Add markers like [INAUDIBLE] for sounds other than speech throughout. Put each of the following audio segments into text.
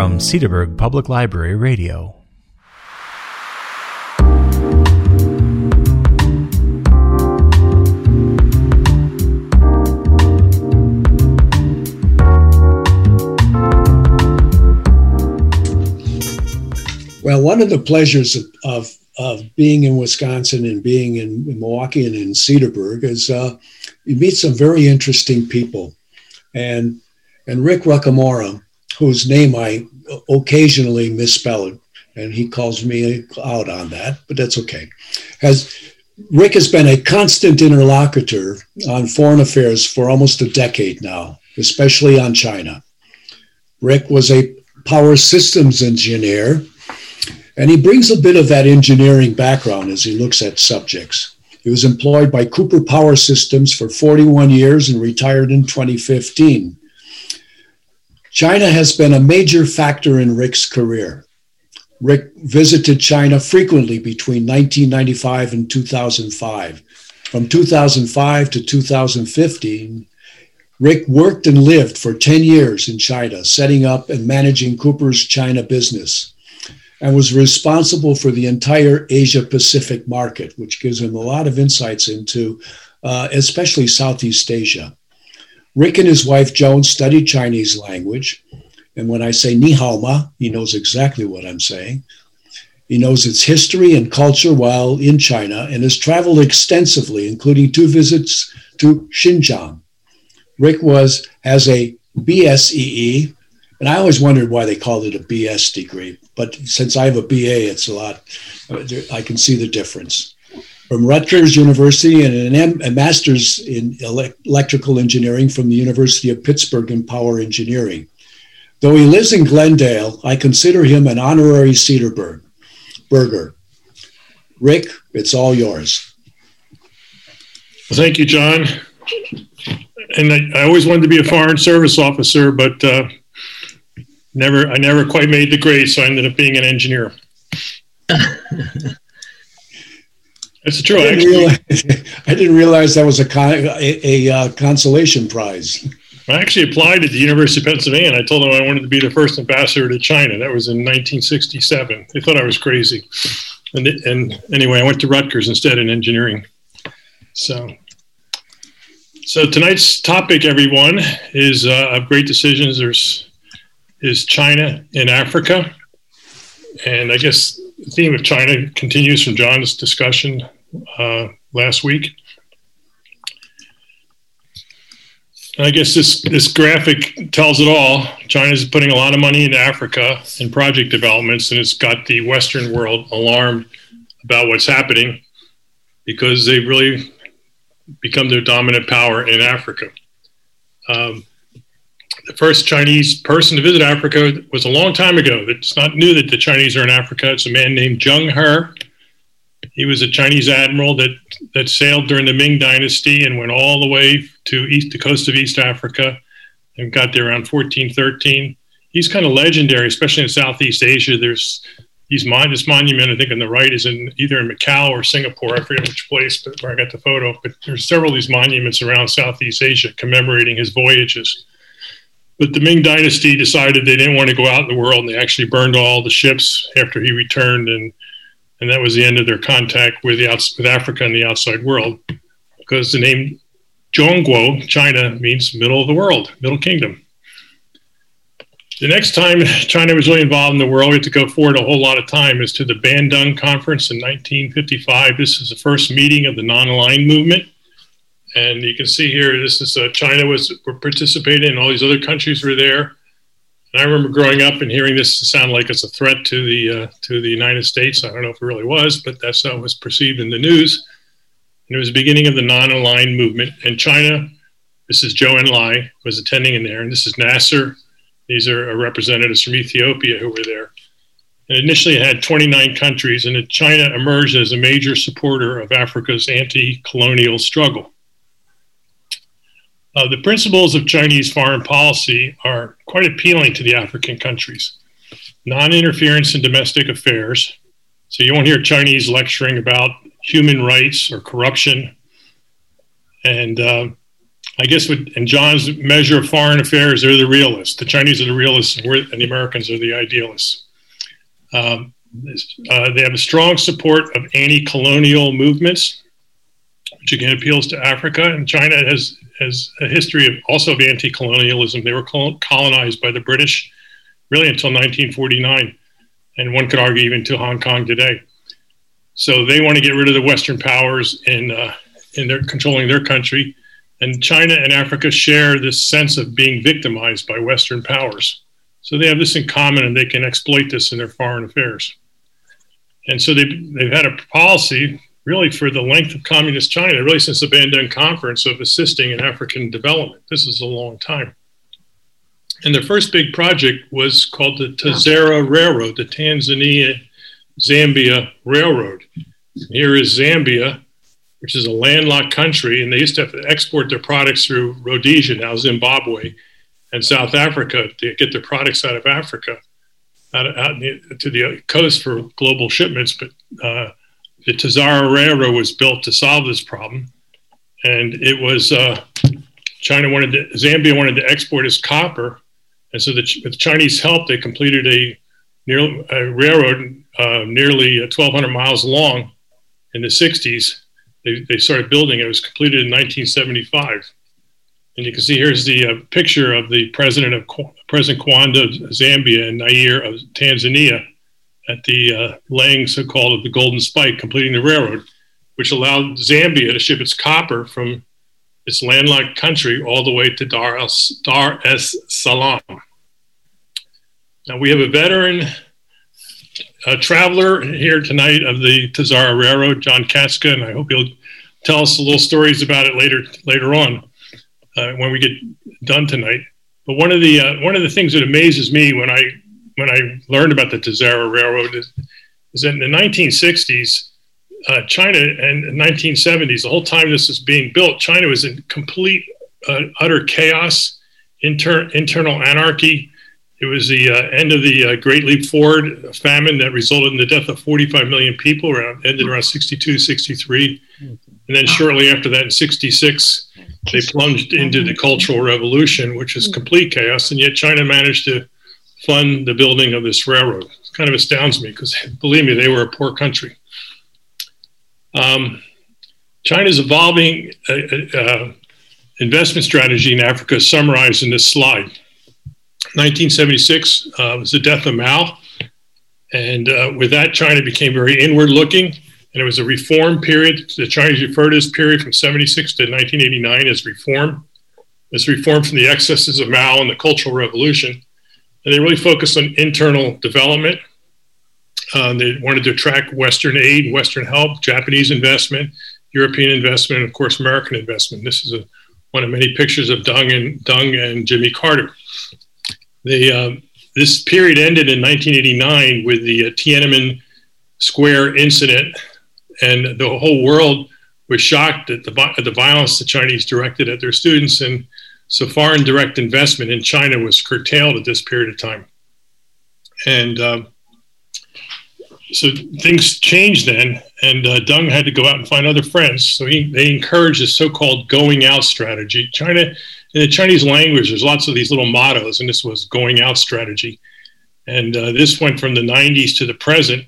From Cedarburg Public Library Radio. Well, one of the pleasures of, of, of being in Wisconsin and being in, in Milwaukee and in Cedarburg is uh, you meet some very interesting people. And, and Rick Ruckamora, whose name I occasionally misspell, and he calls me out on that, but that's okay, has Rick has been a constant interlocutor on foreign affairs for almost a decade now, especially on China. Rick was a power systems engineer and he brings a bit of that engineering background as he looks at subjects. He was employed by Cooper Power Systems for 41 years and retired in 2015. China has been a major factor in Rick's career. Rick visited China frequently between 1995 and 2005. From 2005 to 2015, Rick worked and lived for 10 years in China, setting up and managing Cooper's China business and was responsible for the entire Asia Pacific market, which gives him a lot of insights into, uh, especially Southeast Asia. Rick and his wife Joan studied Chinese language. And when I say Ni hao knows exactly what I'm saying. He knows its history and culture while in China and has traveled extensively, including two visits to Xinjiang. Rick was has a BSEE, and I always wondered why they called it a BS degree. But since I have a BA, it's a lot. I can see the difference. From Rutgers University and an M- a master's in ele- electrical engineering from the University of Pittsburgh in power engineering. Though he lives in Glendale, I consider him an honorary Cedarburg burger. Rick, it's all yours. Well, thank you, John. And I, I always wanted to be a foreign service officer, but uh, never I never quite made the grade, so I ended up being an engineer. [LAUGHS] That's true. I didn't, realize, [LAUGHS] I didn't realize that was a, con- a, a uh, consolation prize. I actually applied at the University of Pennsylvania. and I told them I wanted to be the first ambassador to China. That was in 1967. They thought I was crazy. And, and anyway, I went to Rutgers instead in engineering. So, so tonight's topic, everyone, is uh, of great decisions. There's is China in Africa, and I guess the theme of China continues from John's discussion uh, last week. I guess this, this graphic tells it all. China's putting a lot of money into Africa in project developments, and it's got the Western world alarmed about what's happening because they've really become their dominant power in Africa. Um, the first Chinese person to visit Africa was a long time ago. It's not new that the Chinese are in Africa. It's a man named Zheng He. He was a Chinese admiral that, that sailed during the Ming Dynasty and went all the way to east the coast of East Africa and got there around 1413. He's kind of legendary, especially in Southeast Asia. There's these mon- this monument, I think, on the right is in either in Macau or Singapore. I forget which place, but where I got the photo. But there's several of these monuments around Southeast Asia commemorating his voyages. But the Ming Dynasty decided they didn't want to go out in the world, and they actually burned all the ships after he returned, and and that was the end of their contact with the outs- with Africa and the outside world, because the name Zhongguo, China, means middle of the world, Middle Kingdom. The next time China was really involved in the world, we have to go forward a whole lot of time, is to the Bandung Conference in 1955. This is the first meeting of the non-aligned movement. And you can see here, this is uh, China was participating, and all these other countries were there. And I remember growing up and hearing this sound like it's a threat to the uh, to the United States. I don't know if it really was, but that's how it was perceived in the news. And it was the beginning of the non-aligned movement. And China, this is Zhou Enlai, was attending in there, and this is Nasser. These are representatives from Ethiopia who were there. And initially, it had 29 countries, and China emerged as a major supporter of Africa's anti-colonial struggle. Uh, the principles of Chinese foreign policy are quite appealing to the African countries. Non interference in domestic affairs. So you won't hear Chinese lecturing about human rights or corruption. And uh, I guess with, in John's measure of foreign affairs, they're the realists. The Chinese are the realists, and, and the Americans are the idealists. Um, uh, they have a strong support of anti colonial movements, which again appeals to Africa. And China has has a history of also of anti-colonialism. They were colonized by the British really until 1949, and one could argue even to Hong Kong today. So they want to get rid of the Western powers in uh, in their controlling their country, and China and Africa share this sense of being victimized by Western powers. So they have this in common, and they can exploit this in their foreign affairs. And so they've, they've had a policy really for the length of communist China, really since the Bandung Conference of assisting in African development. This is a long time. And their first big project was called the Tazara Railroad, the Tanzania Zambia Railroad. Here is Zambia, which is a landlocked country, and they used to have to export their products through Rhodesia, now Zimbabwe, and South Africa to get their products out of Africa, out, out the, to the coast for global shipments. But uh, the Tazara Railroad was built to solve this problem, and it was uh, China wanted to, Zambia wanted to export its copper, and so the, with Chinese help, they completed a, near, a railroad uh, nearly 1,200 miles long in the 60s. They, they started building it. It was completed in 1975. And you can see here's the uh, picture of the president of President Kaunda of Zambia and Nyerere of Tanzania at the uh, laying, so-called, of the Golden Spike, completing the railroad, which allowed Zambia to ship its copper from its landlocked country all the way to Dar es, Dar es Salaam. Now we have a veteran a traveler here tonight of the Tazara Railroad, John Katska, and I hope he'll tell us a little stories about it later later on uh, when we get done tonight. But one of the uh, one of the things that amazes me when I when I learned about the Tazara Railroad is, is that in the 1960s, uh, China and 1970s, the whole time this was being built, China was in complete, uh, utter chaos, inter- internal anarchy. It was the uh, end of the uh, Great Leap Forward famine that resulted in the death of 45 million people, around, ended around 62, 63. And then shortly after that, in 66, they plunged into the Cultural Revolution, which is complete chaos. And yet China managed to fund the building of this railroad. It kind of astounds me because, believe me, they were a poor country. Um, China's evolving uh, uh, investment strategy in Africa is summarized in this slide. 1976 uh, was the death of Mao. And uh, with that, China became very inward looking. And it was a reform period. The Chinese refer to this period from 76 to 1989 as reform. This reform from the excesses of Mao and the Cultural Revolution and they really focused on internal development. Um, they wanted to attract Western aid Western help, Japanese investment, European investment, and of course, American investment. This is a one of many pictures of Deng and and Jimmy Carter. The uh, this period ended in 1989 with the uh, Tiananmen Square incident, and the whole world was shocked at the, at the violence the Chinese directed at their students, and so foreign direct investment in China was curtailed at this period of time. And uh, so things changed then, and uh, Deng had to go out and find other friends. So he, they encouraged a so-called going out strategy. China, in the Chinese language, there's lots of these little mottos, and this was going out strategy. And uh, this went from the 90s to the present,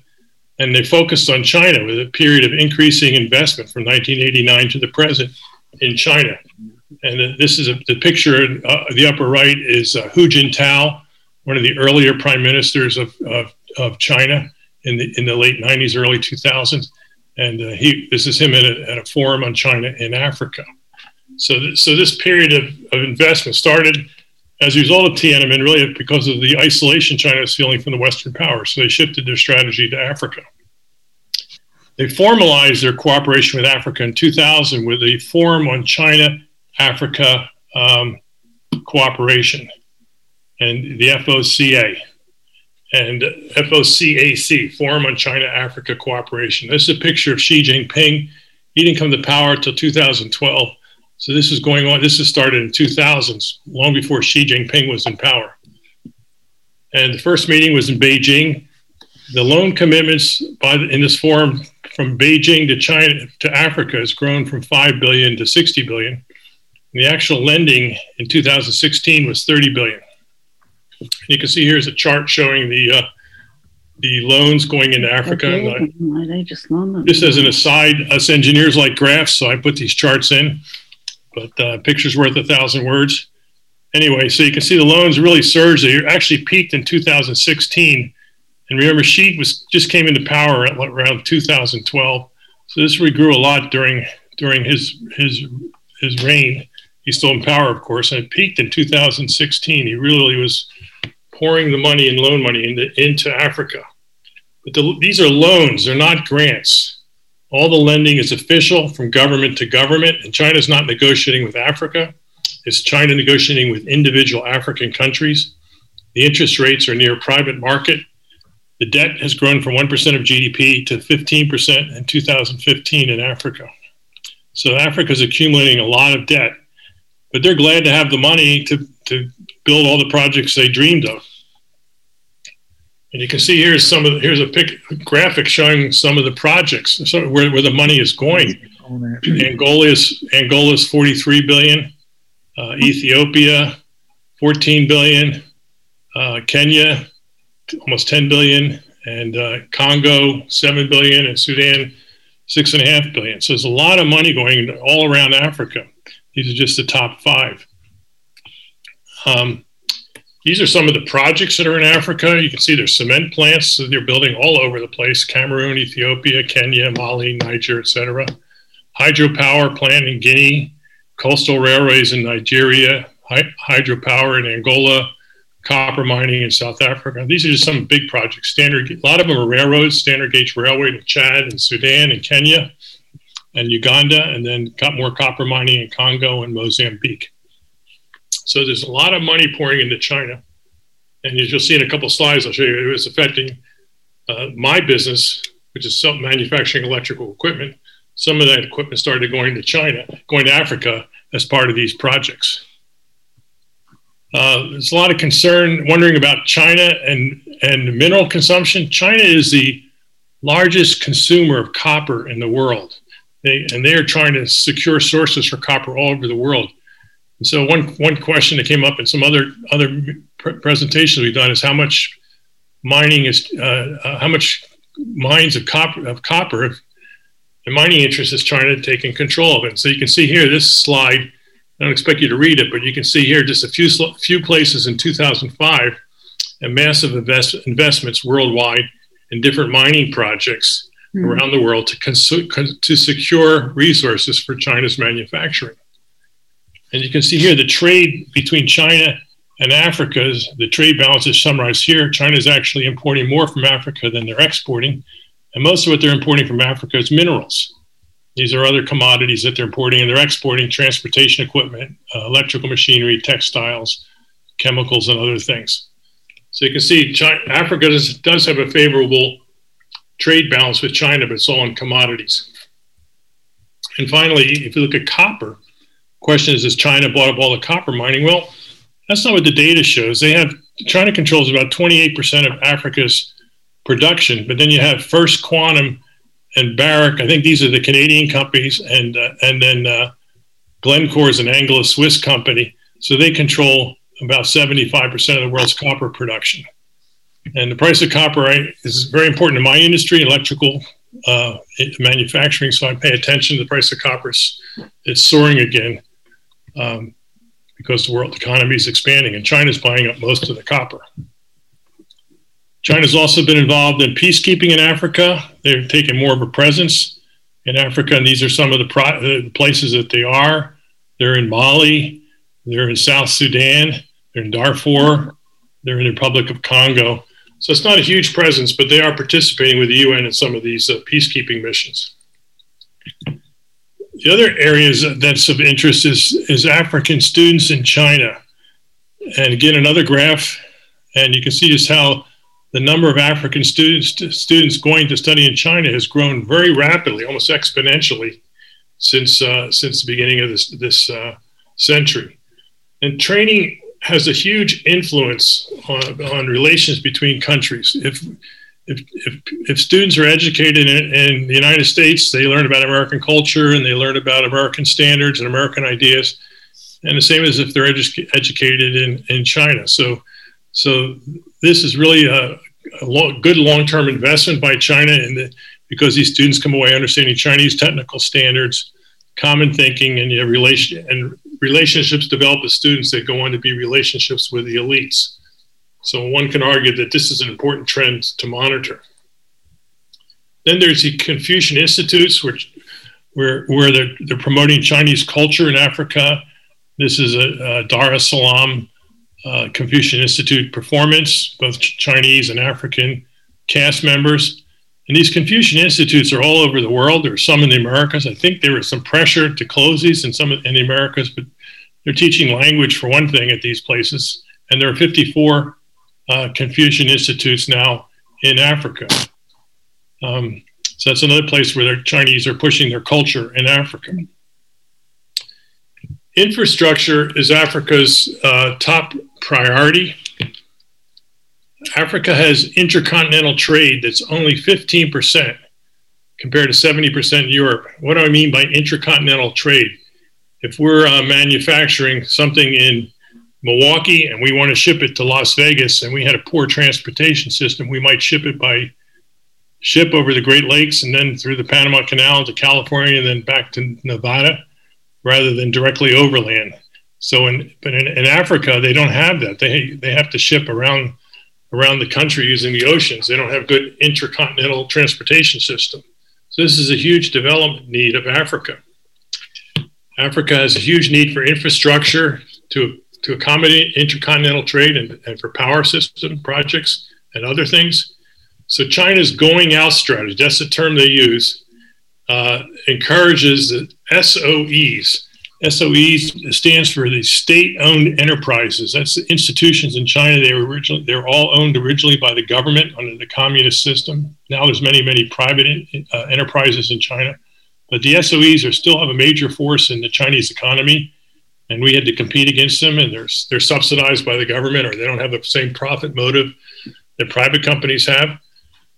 and they focused on China with a period of increasing investment from 1989 to the present in China. And this is a, the picture, uh, the upper right is uh, Hu Jintao, one of the earlier prime ministers of, of, of China in the in the late 90s, early 2000s, and uh, he this is him at a, at a forum on China in Africa. So th- so this period of, of investment started as a result of Tiananmen, really because of the isolation China was feeling from the Western powers. So they shifted their strategy to Africa. They formalized their cooperation with Africa in 2000 with a Forum on China Africa um, Cooperation and the FOCA and FOCAC, Forum on China Africa Cooperation. This is a picture of Xi Jinping. He didn't come to power until 2012. So this is going on, this has started in 2000s, long before Xi Jinping was in power. And the first meeting was in Beijing. The loan commitments by in this forum from Beijing to China to Africa has grown from 5 billion to 60 billion. And the actual lending in 2016 was 30 billion. You can see here's a chart showing the uh, the loans going into Africa. I, just as an aside, us engineers like graphs, so I put these charts in. But uh, pictures worth a thousand words. Anyway, so you can see the loans really surged. They actually peaked in 2016, and remember, Xi was just came into power at around 2012. So this regrew a lot during during his his his reign. He's still in power, of course, and it peaked in 2016. He really was pouring the money and loan money into, into Africa. But the, these are loans, they're not grants. All the lending is official from government to government, and China's not negotiating with Africa. It's China negotiating with individual African countries. The interest rates are near private market. The debt has grown from 1% of GDP to 15% in 2015 in Africa. So Africa is accumulating a lot of debt, but they're glad to have the money to, to build all the projects they dreamed of. And you can see here's some of the, here's a pic, graphic showing some of the projects where, where the money is going. Angola is Angola is 43 billion, uh, Ethiopia 14 billion, uh, Kenya almost 10 billion, and uh, Congo 7 billion, and Sudan six and a half billion. So there's a lot of money going all around Africa. These are just the top five. Um, these are some of the projects that are in Africa. You can see there's cement plants that they're building all over the place Cameroon, Ethiopia, Kenya, Mali, Niger, etc. Hydropower plant in Guinea, coastal railways in Nigeria, hydropower in Angola, copper mining in South Africa. These are just some big projects. Standard, a lot of them are railroads, standard gauge railway to Chad and Sudan and Kenya and Uganda, and then got more copper mining in Congo and Mozambique. So there's a lot of money pouring into China. And as you'll see in a couple slides, I'll show you, it was affecting uh, my business, which is manufacturing electrical equipment. Some of that equipment started going to China, going to Africa as part of these projects. Uh, there's a lot of concern wondering about China and, and mineral consumption. China is the largest consumer of copper in the world. They, and they are trying to secure sources for copper all over the world. And so one one question that came up in some other other pr- presentations we've done is how much mining is uh, uh, how much mines of copper of copper the mining interest is trying to take in control of it. So you can see here this slide. I don't expect you to read it, but you can see here just a few few places in 2005 and massive invest, investments worldwide in different mining projects mm-hmm. around the world to, cons- con- to secure resources for China's manufacturing. And you can see here the trade between China and Africa, the trade balance is summarized here. China is actually importing more from Africa than they're exporting. And most of what they're importing from Africa is minerals. These are other commodities that they're importing, and they're exporting transportation equipment, uh, electrical machinery, textiles, chemicals, and other things. So you can see China, Africa does, does have a favorable trade balance with China, but it's all in commodities. And finally, if you look at copper, question is, has China bought up all the copper mining? Well, that's not what the data shows. They have China controls about 28% of Africa's production, but then you have First Quantum and Barrick. I think these are the Canadian companies, and uh, and then uh, Glencore is an Anglo-Swiss company, so they control about 75% of the world's copper production. And the price of copper is very important in my industry, electrical uh, manufacturing. So I pay attention to the price of copper. It's soaring again um, because the world economy is expanding, and China's buying up most of the copper. China's also been involved in peacekeeping in Africa. They've taken more of a presence in Africa, and these are some of the, pro- the places that they are. They're in Mali, they're in South Sudan, they're in Darfur, they're in the Republic of Congo. So it's not a huge presence, but they are participating with the UN in some of these uh, peacekeeping missions. The other areas that's of interest is, is African students in China. And again, another graph, and you can see just how the number of African students students going to study in China has grown very rapidly, almost exponentially, since uh, since the beginning of this this uh, century. And training has a huge influence on, on relations between countries. If, if, if, if students are educated in, in, the United States, they learn about American culture and they learn about American standards and American ideas. And the same as if they're edu- educated in, in China. So, so this is really a, a good long-term investment by China in the, because these students come away understanding Chinese technical standards, common thinking, and relation and relationships develop with students that go on to be relationships with the elites. So one can argue that this is an important trend to monitor. Then there's the Confucian Institutes, which where, where they're, they're promoting Chinese culture in Africa. This is a, a Dar es Salaam uh, Confucian Institute performance, both Chinese and African cast members. And these Confucian institutes are all over the world. There are some in the Americas. I think there was some pressure to close these in some in the Americas, but they're teaching language for one thing at these places. And there are 54 uh, Confucian institutes now in Africa. Um, so that's another place where the Chinese are pushing their culture in Africa. Infrastructure is Africa's uh, top priority. Africa has intercontinental trade that's only 15% compared to 70% in Europe. What do I mean by intercontinental trade? If we're uh, manufacturing something in Milwaukee and we want to ship it to Las Vegas and we had a poor transportation system, we might ship it by ship over the Great Lakes and then through the Panama Canal to California and then back to Nevada rather than directly overland. So in but in, in Africa they don't have that. They they have to ship around around the country using the oceans. They don't have good intercontinental transportation system. So this is a huge development need of Africa. Africa has a huge need for infrastructure to, to accommodate intercontinental trade and, and for power system projects and other things. So China's going out strategy, that's the term they use, uh, encourages the SOEs, SOE stands for the state-owned enterprises. That's the institutions in China. They were originally they were all owned originally by the government under the communist system. Now there's many many private uh, enterprises in China, but the SOEs are still have a major force in the Chinese economy, and we had to compete against them. And they're they're subsidized by the government, or they don't have the same profit motive that private companies have.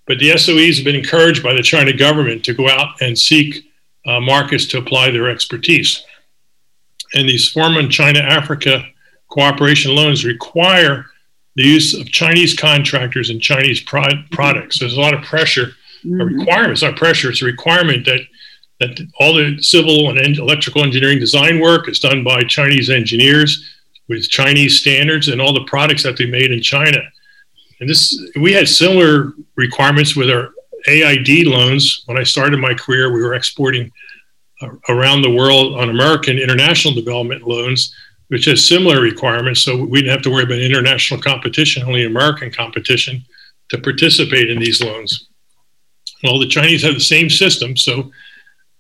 But the SOEs have been encouraged by the China government to go out and seek uh, markets to apply their expertise and these foreign China Africa cooperation loans require the use of Chinese contractors and Chinese pro- products. So there's a lot of pressure, mm-hmm. a requirement. It's not pressure, it's a requirement that that all the civil and electrical engineering design work is done by Chinese engineers with Chinese standards, and all the products that they made in China. And this, we had similar requirements with our AID loans. When I started my career, we were exporting around the world on American international development loans, which has similar requirements. So we didn't have to worry about international competition, only American competition to participate in these loans. Well, the Chinese have the same system. So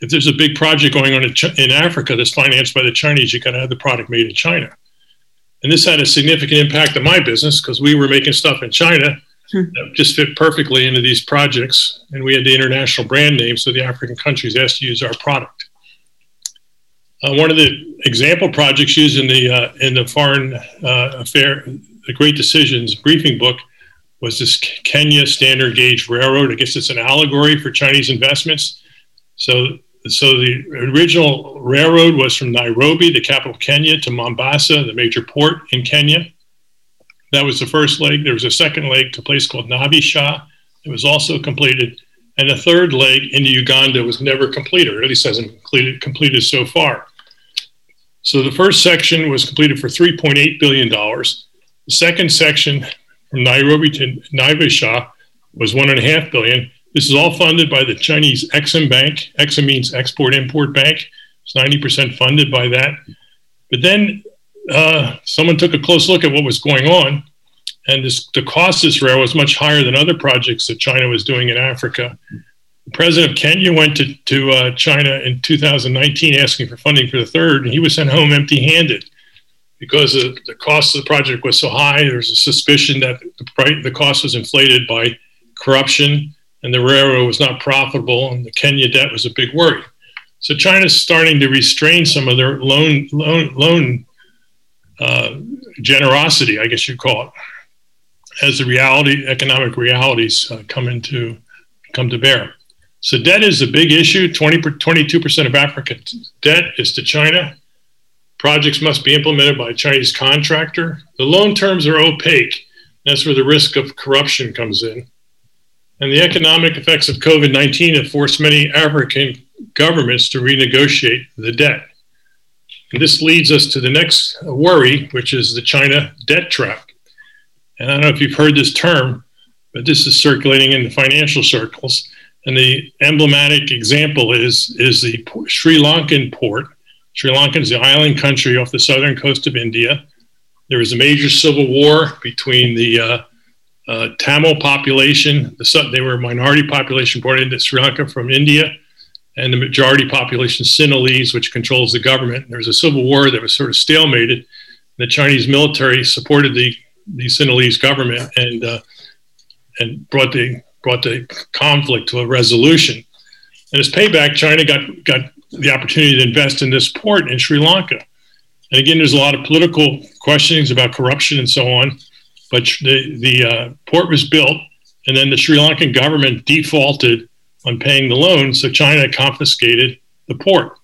if there's a big project going on in, Africa that's financed by the Chinese, you got to have the product made in China. And this had a significant impact on my business because we were making stuff in China hmm. that just fit perfectly into these projects. And we had the international brand name, so the African countries asked to use our product. Uh, one of the example projects used in the uh, in the foreign uh, affair, the Great Decisions briefing book, was this Kenya Standard Gauge Railroad. I guess it's an allegory for Chinese investments. So, so the original railroad was from Nairobi, the capital of Kenya, to Mombasa, the major port in Kenya. That was the first leg. There was a second leg to a place called Naivasha. It was also completed. And the third leg into Uganda was never completed, or at least hasn't completed, completed so far. So the first section was completed for $3.8 billion. The second section from Nairobi to Naivasha was 1.5 billion. This is all funded by the Chinese Exim Bank. Exim means Export Import Bank. It's 90% funded by that. But then uh, someone took a close look at what was going on, and this, the cost of this rail was much higher than other projects that China was doing in Africa. President of Kenya went to, to uh, China in 2019 asking for funding for the third, and he was sent home empty handed because the, the cost of the project was so high. There was a suspicion that the, the cost was inflated by corruption and the railroad was not profitable, and the Kenya debt was a big worry. So China's starting to restrain some of their loan loan loan uh, generosity, I guess you call it, as the reality economic realities uh, come into come to bear. So debt is a big issue. 20, 22% of Africa debt is to China. Projects must be implemented by a Chinese contractor. The loan terms are opaque. That's where the risk of corruption comes in. And the economic effects of COVID 19 have forced many African governments to renegotiate the debt. And this leads us to the next worry, which is the China debt trap. And I don't know if you've heard this term, but this is circulating in the financial circles. And the emblematic example is, is the Sri Lankan port. Sri Lanka is the island country off the southern coast of India. There was a major civil war between the uh, uh, Tamil population, the, they were a minority population brought into Sri Lanka from India, and the majority population, Sinhalese, which controls the government. There was a civil war that was sort of stalemated. The Chinese military supported the, the Sinhalese government and, uh, and brought the brought the conflict to a resolution. And as payback, China got, got the opportunity to invest in this port in Sri Lanka. And again, there's a lot of political questionings about corruption and so on. But the, the uh, port was built, and then the Sri Lankan government defaulted on paying the loan, so China confiscated the port.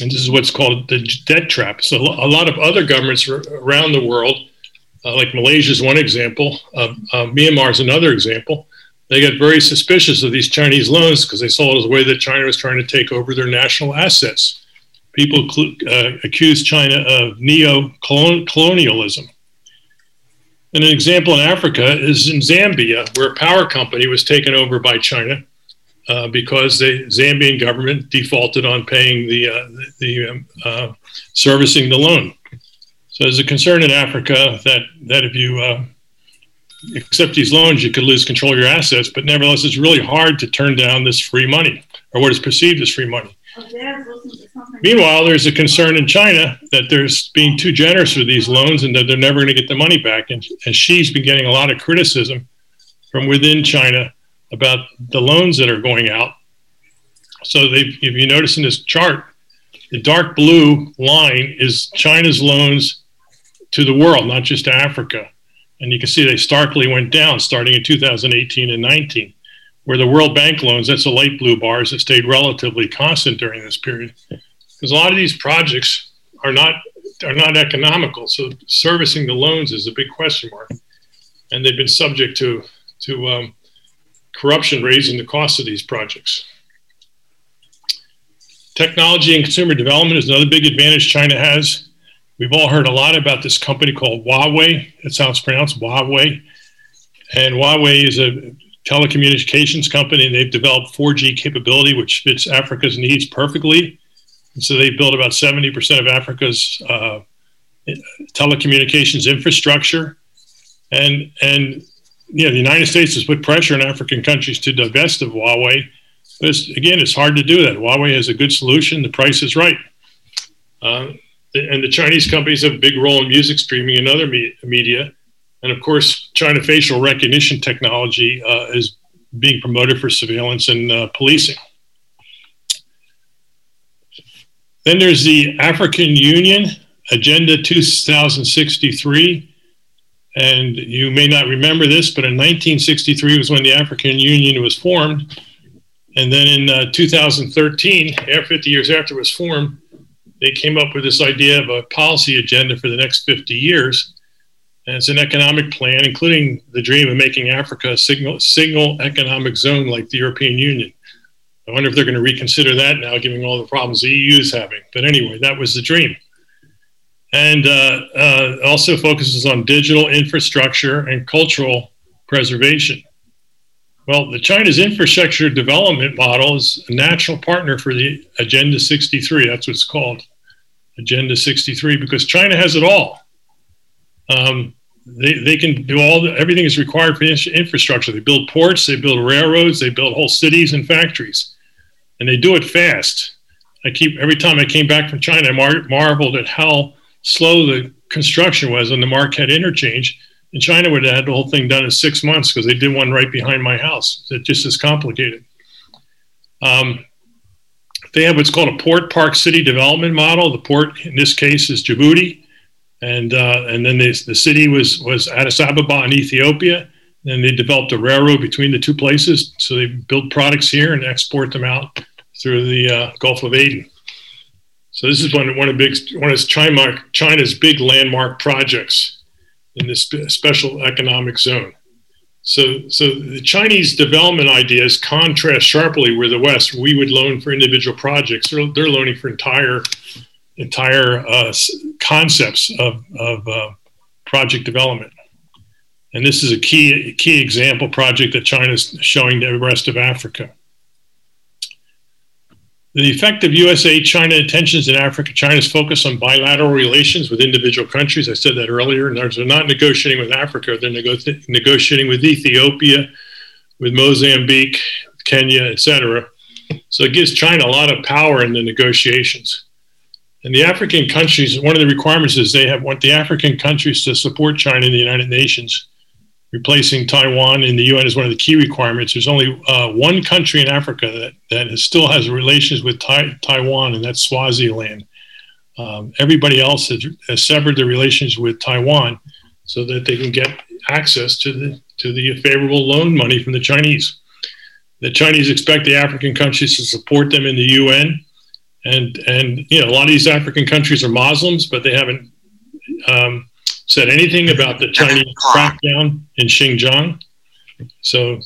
And this is what's called the debt trap. So a lot of other governments around the world, uh, like Malaysia is one example, uh, uh, Myanmar is another example, they got very suspicious of these Chinese loans because they saw it as a way that China was trying to take over their national assets. People uh, accused China of neo colonialism. And an example in Africa is in Zambia, where a power company was taken over by China uh, because the Zambian government defaulted on paying the, uh, the um, uh, servicing the loan. So there's a concern in Africa that, that if you uh, accept these loans, you could lose control of your assets. But nevertheless, it's really hard to turn down this free money or what is perceived as free money. Meanwhile, there's a concern in China that there's being too generous with these loans and that they're never going to get the money back. And, and Xi's been getting a lot of criticism from within China about the loans that are going out. So if you notice in this chart, the dark blue line is China's loans to the world, not just to Africa. And you can see they starkly went down starting in 2018 and 19, where the World Bank loans, that's the light blue bars, that stayed relatively constant during this period. Because a lot of these projects are not are not economical. So servicing the loans is a big question mark. And they've been subject to to um, corruption raising the cost of these projects. Technology and consumer development is another big advantage China has. We've all heard a lot about this company called Huawei. How it's pronounced, Huawei. And Huawei is a telecommunications company, and they've developed 4G capability, which fits Africa's needs perfectly. And so they built about 70% of Africa's uh, telecommunications infrastructure. And, and you know, the United States has put pressure on African countries to divest of Huawei. But it's, again, it's hard to do that. Huawei has a good solution. The price is right. Uh, and the Chinese companies have a big role in music streaming and other me- media. And of course, China facial recognition technology uh, is being promoted for surveillance and uh, policing. Then there's the African Union Agenda 2063. And you may not remember this, but in 1963 was when the African Union was formed. And then in uh, 2013, 50 years after it was formed, they came up with this idea of a policy agenda for the next 50 years. And it's an economic plan, including the dream of making Africa a single, single economic zone like the European Union. I wonder if they're going to reconsider that now, given all the problems the EU is having. But anyway, that was the dream. And uh, uh, also focuses on digital infrastructure and cultural preservation. Well, the China's infrastructure development model is a natural partner for the Agenda 63. That's what it's called, Agenda 63, because China has it all. Um, they, they can do all the, everything is required for infrastructure. They build ports, they build railroads, they build whole cities and factories and they do it fast. I keep every time I came back from China, I mar- marveled at how slow the construction was on the Marquette interchange. In China would have had the whole thing done in six months because they did one right behind my house. It's just as complicated. Um, they have what's called a port park city development model. The port in this case is Djibouti, and uh, and then they, the city was was Addis Ababa in Ethiopia. And they developed a railroad between the two places, so they build products here and export them out through the uh, Gulf of Aden. So this is one, one of big one of China, China's big landmark projects in this special economic zone. So, so the Chinese development ideas contrast sharply with the West. We would loan for individual projects. They're, they're loaning for entire entire uh, concepts of, of uh, project development. And this is a key key example project that China is showing to the rest of Africa. The effect of USA China tensions in Africa, China's focus on bilateral relations with individual countries. I said that earlier. They're not negotiating with Africa, they're nego- negotiating with Ethiopia, with Mozambique, Kenya, etc. So it gives China a lot of power in the negotiations. And the African countries, one of the requirements is they have want the African countries to support China in the United Nations replacing Taiwan in the UN is one of the key requirements. There's only uh, one country in Africa that, that still has relations with tai- Taiwan, and that's Swaziland. Um, everybody else has, has, severed their relations with Taiwan so that they can get access to the to the favorable loan money from the Chinese. The Chinese expect the African countries to support them in the UN, and and you know a lot of these African countries are Muslims, but they haven't um, said anything about the Chinese crackdown in Xinjiang. So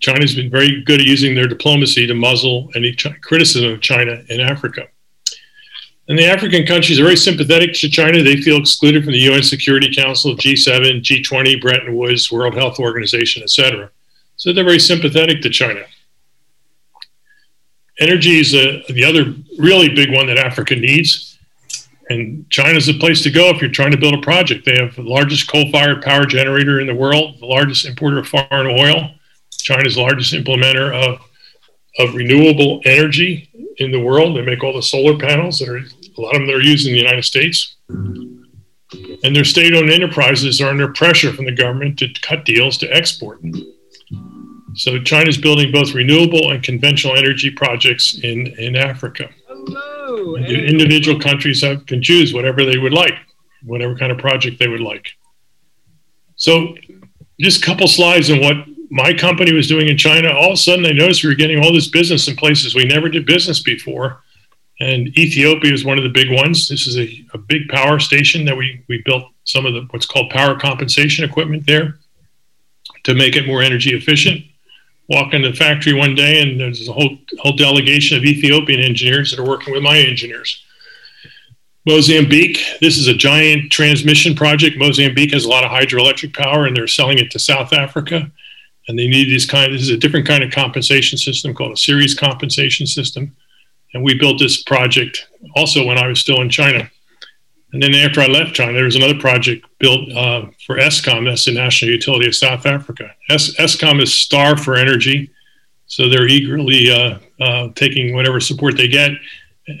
China's been very good at using their diplomacy to muzzle any criticism of China in Africa. And the African countries are very sympathetic to China. They feel excluded from the UN Security Council, G7, G20, Bretton Woods, World Health Organization, etc. So they're very sympathetic to China. Energy is a, the other really big one that Africa needs and China's the place to go if you're trying to build a project. They have the largest coal-fired power generator in the world, the largest importer of foreign oil, China's largest implementer of of renewable energy in the world. They make all the solar panels that are a lot of them that are used in the United States. And their state-owned enterprises are under pressure from the government to cut deals to export. So China's building both renewable and conventional energy projects in, in Africa. Individual countries have, can choose whatever they would like, whatever kind of project they would like. So, just a couple slides on what my company was doing in China. All of a sudden, I noticed we were getting all this business in places we never did business before. And Ethiopia is one of the big ones. This is a, a big power station that we, we built some of the what's called power compensation equipment there to make it more energy efficient walk into the factory one day and there's a whole whole delegation of Ethiopian engineers that are working with my engineers. Mozambique, this is a giant transmission project. Mozambique has a lot of hydroelectric power and they're selling it to South Africa. And they need this kind, this is a different kind of compensation system called a series compensation system. And we built this project also when I was still in China. And then after I left China, there was another project built uh, for Eskom, that's the national utility of South Africa. Es- Eskom is star for energy. So they're eagerly uh, uh, taking whatever support they get.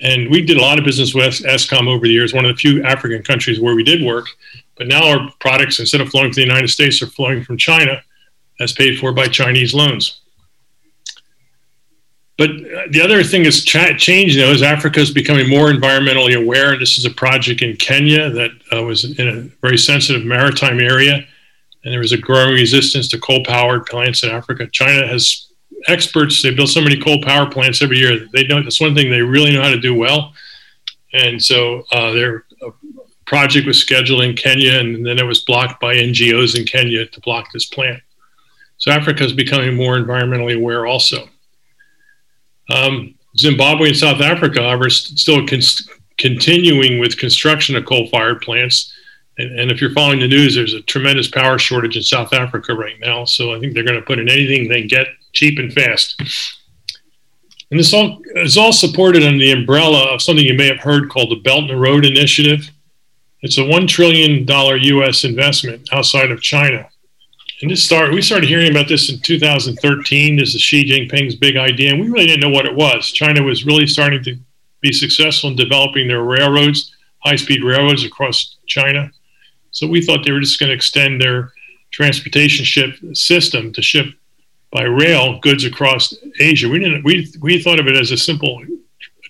And we did a lot of business with Eskom over the years, one of the few African countries where we did work. But now our products, instead of flowing from the United States, are flowing from China as paid for by Chinese loans. But uh, the other thing that's ch- changed now is Africa is becoming more environmentally aware. This is a project in Kenya that uh, was in a very sensitive maritime area, and there was a growing resistance to coal-powered plants in Africa. China has experts; they build so many coal power plants every year. They know that's one thing they really know how to do well, and so uh, their project was scheduled in Kenya, and then it was blocked by NGOs in Kenya to block this plant. So Africa is becoming more environmentally aware also. Um, Zimbabwe and South Africa are still con- continuing with construction of coal-fired plants. And, and, if you're following the news, there's a tremendous power shortage in South Africa right now. So I think they're going to put in anything they can get cheap and fast. And this all is all supported under the umbrella of something you may have heard called the Belt and Road Initiative. It's a one trillion dollar U.S. investment outside of China and this started, we started hearing about this in 2013. This is Xi Jinping's big idea, and we really didn't know what it was. China was really starting to be successful in developing their railroads, high speed railroads across China. So we thought they were just going to extend their transportation ship system to ship by rail goods across Asia. We didn't, we, we thought of it as a simple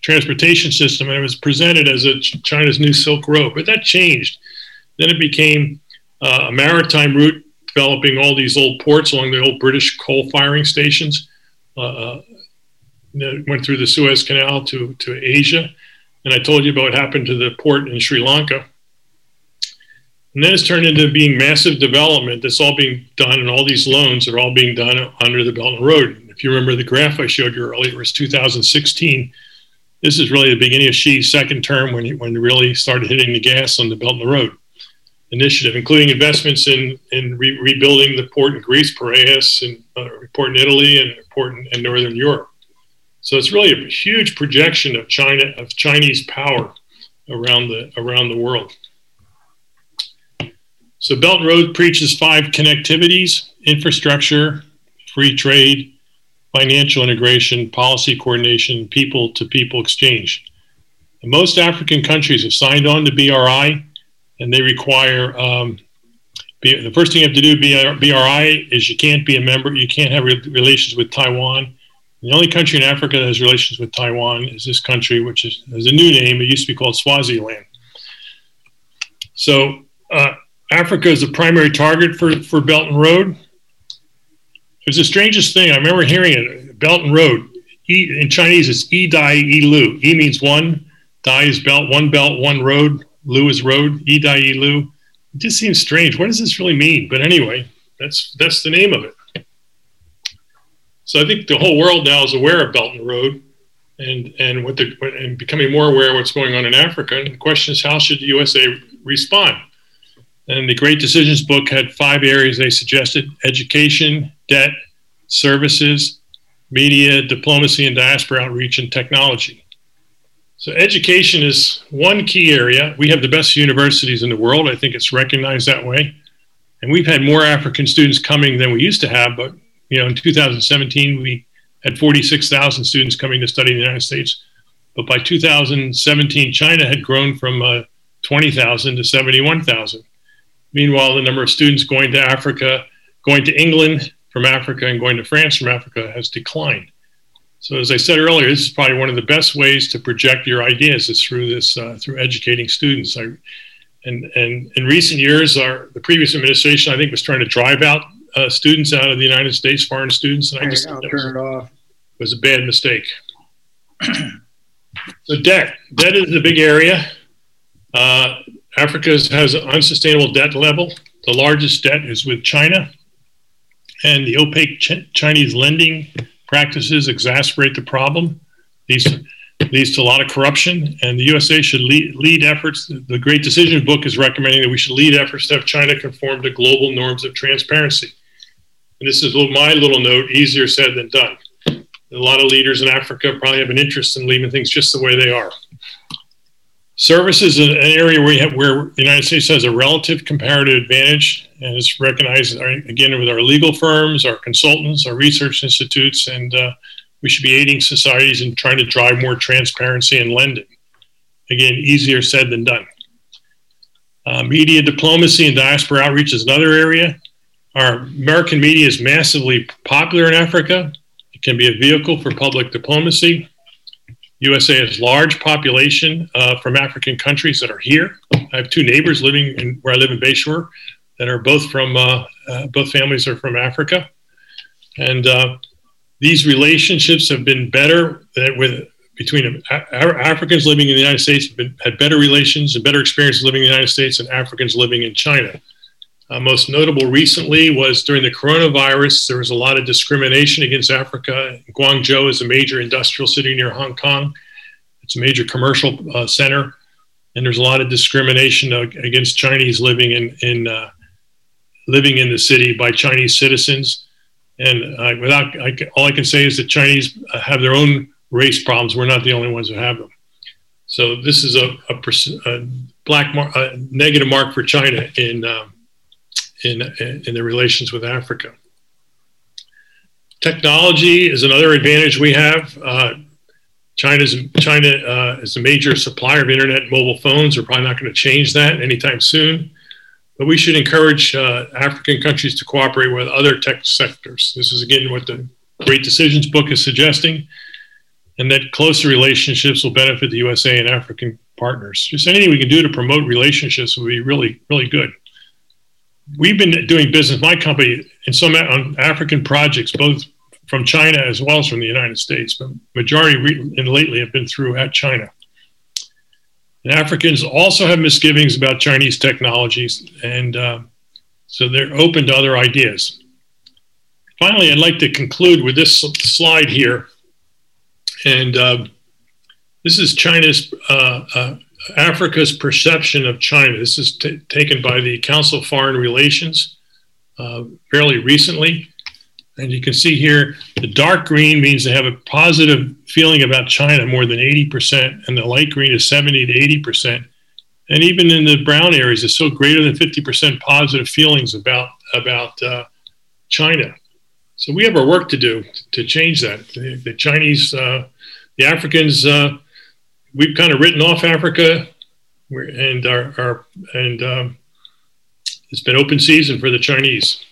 transportation system, and it was presented as a China's new Silk Road, but that changed. Then it became uh, a maritime route developing all these old ports along the old British coal firing stations. Uh, uh went through the Suez Canal to, to Asia. And I told you about what happened to the port in Sri Lanka. And then it's turned into being massive development that's all being done, and all these loans are all being done under the Belt and Road. If you remember the graph I showed you earlier, it was 2016. This is really the beginning of Xi's second term when he, when he really started hitting the gas on the Belt and Road initiative, including investments in, in re- rebuilding the port in Greece, Piraeus, and uh, port in Italy, and port in, in, Northern Europe. So it's really a huge projection of China of Chinese power around the around the world. So Belt and Road preaches five connectivities: infrastructure, free trade, financial integration, policy coordination, people-to-people exchange. Most African countries have signed on to BRI and they require um, be, the first thing you have to do BRI is you can't be a member, you can't have re- relations with Taiwan. The only country in Africa that has relations with Taiwan is this country, which is has a new name. It used to be called Swaziland. So uh, Africa is the primary target for, for Belt and Road. It was the strangest thing. I remember hearing it. Belt and Road. E, in Chinese, it's E Dai E Lu. E means one. Dai is belt. One belt, one road. Lewis Road, Idai Lu. It just seems strange. What does this really mean? But anyway, that's that's the name of it. So I think the whole world now is aware of Belt and Road, and and what they and becoming more aware of what's going on in Africa. And the question is, how should the USA respond? And the Great Decisions book had five areas they suggested: education, debt, services, media, diplomacy and diaspora outreach, and technology. So, education is one key area. We have the best universities in the world. I think it's recognized that way. And we've had more African students coming than we used to have. But, you know, in 2017, we had 46,000 students coming to study in the United States. But by 2017, China had grown from uh, 20,000 to 71,000. Meanwhile, the number of students going to Africa, going to England from Africa, and going to France from Africa has declined. So as I said earlier, this is probably one of the best ways to project your ideas is through this uh, through educating students. I, and and in recent years, our the previous administration I think was trying to drive out uh, students out of the United States, foreign students, and I just I'll turn was, it off. was a bad mistake. [CLEARS THROAT] so debt debt is a big area. Uh, Africa has an unsustainable debt level. The largest debt is with China, and the opaque Ch- Chinese lending practices exacerbate the problem. These leads to a lot of corruption, and the USA should lead, lead, efforts. The Great Decision book is recommending that we should lead efforts to have China conform to global norms of transparency. And this is my little note easier said than done. A lot of leaders in Africa probably have an interest in leaving things just the way they are. Service is an area where, have, where the United States has a relative comparative advantage and is recognized again with our legal firms, our consultants, our research institutes, and uh, we should be aiding societies in trying to drive more transparency in lending. Again, easier said than done. Uh, media diplomacy and diaspora outreach is another area. Our American media is massively popular in Africa. It can be a vehicle for public diplomacy. USA has large population uh, from African countries that are here. I have two neighbors living in where I live in Bayshore that are both from uh, uh, both families are from Africa, and uh, these relationships have been better with between Africans living in the United States have been, had better relations and better experiences living in the United States than Africans living in China. Uh, most notable recently was during the coronavirus, there was a lot of discrimination against Africa. Guangzhou is a major industrial city near Hong Kong, it's a major commercial uh, center, and there's a lot of discrimination against Chinese living in, in uh, living in the city by Chinese citizens. And uh, without, I, all I can say is that Chinese uh, have their own race problems. We're not the only ones who have them. So this is a, a, a black mar- a negative mark for China in um, in, in their relations with Africa. Technology is another advantage we have. Uh, China's, China uh, is a major supplier of internet and mobile phones. We're probably not going to change that anytime soon. But we should encourage uh, African countries to cooperate with other tech sectors. This is again what the Great Decisions book is suggesting, and that closer relationships will benefit the USA and African partners. Just anything we can do to promote relationships would be really, really good we've been doing business, my company, in some on African projects, both from China as well as from the United States. But majority re- and lately have been through at China. And Africans also have misgivings about Chinese technologies, and uh, so they're open to other ideas. Finally, I'd like to conclude with this slide here. And uh, this is China's uh, uh Africa's perception of China. This is t- taken by the Council of Foreign Relations uh, fairly recently. And you can see here the dark green means they have a positive feeling about China more than 80%, and the light green is 70 to 80%. And even in the brown areas, it's still greater than 50% positive feelings about, about uh, China. So we have our work to do to change that. The, the Chinese, uh, the Africans, uh, we've kind of written off Africa, and our, our and um, it's been open season for the Chinese.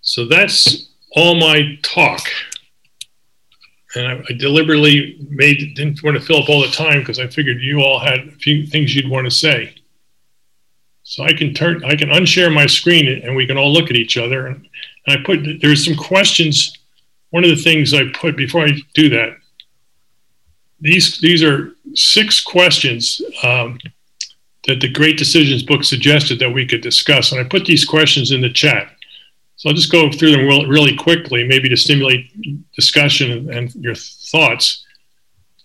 So that's all my talk. And I, I deliberately made didn't want to fill up all the time because I figured you all had a few things you'd want to say. So I can turn, I can unshare my screen and we can all look at each other. And, and I put there's some questions. One of the things I put before I do that these these are six questions um, that the Great Decisions book suggested that we could discuss, and I put these questions in the chat. So I'll just go through them really, really quickly, maybe to stimulate discussion and, your thoughts.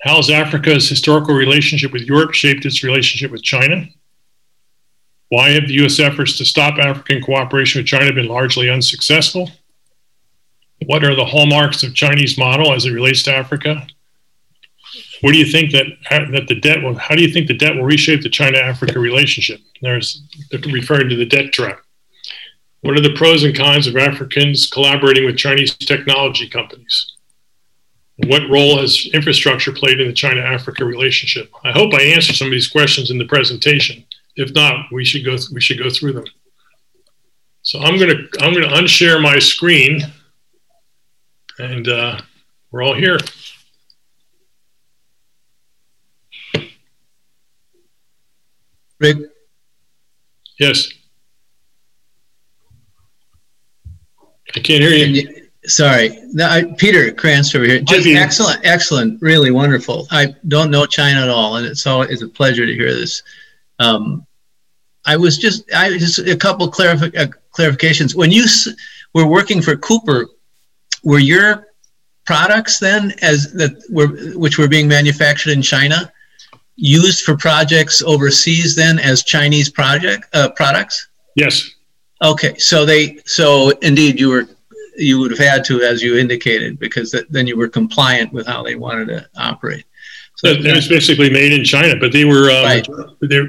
How has Africa's historical relationship with Europe shaped its relationship with China? Why have the U.S. efforts to stop African cooperation with China been largely unsuccessful? What are the hallmarks of Chinese model as it relates to Africa? What do you think that that the debt will? How do you think the debt will reshape the China-Africa relationship? There's referring to the debt trap. What are the pros and cons of Africans collaborating with Chinese technology companies? What role has infrastructure played in the China-Africa relationship? I hope I answered some of these questions in the presentation. If not, we should go. We should go through them. So I'm gonna I'm gonna unshare my screen, and uh, we're all here. Rick? Yes. I can't hear you. sorry. No, I, Peter Krantz over here. Just excellent, excellent, really wonderful. I don't know China at all, and it's always a pleasure to hear this. Um, I was just, I just a couple clarifi- uh, clarifications. When you s- were working for Cooper, were your products then as that were which were being manufactured in China? Used for projects overseas then as Chinese project uh, products? Yes. Okay, so they so indeed you were you would have had to as you indicated because th- then you were compliant with how they wanted to operate. So it was basically made in China, but they were um, right. they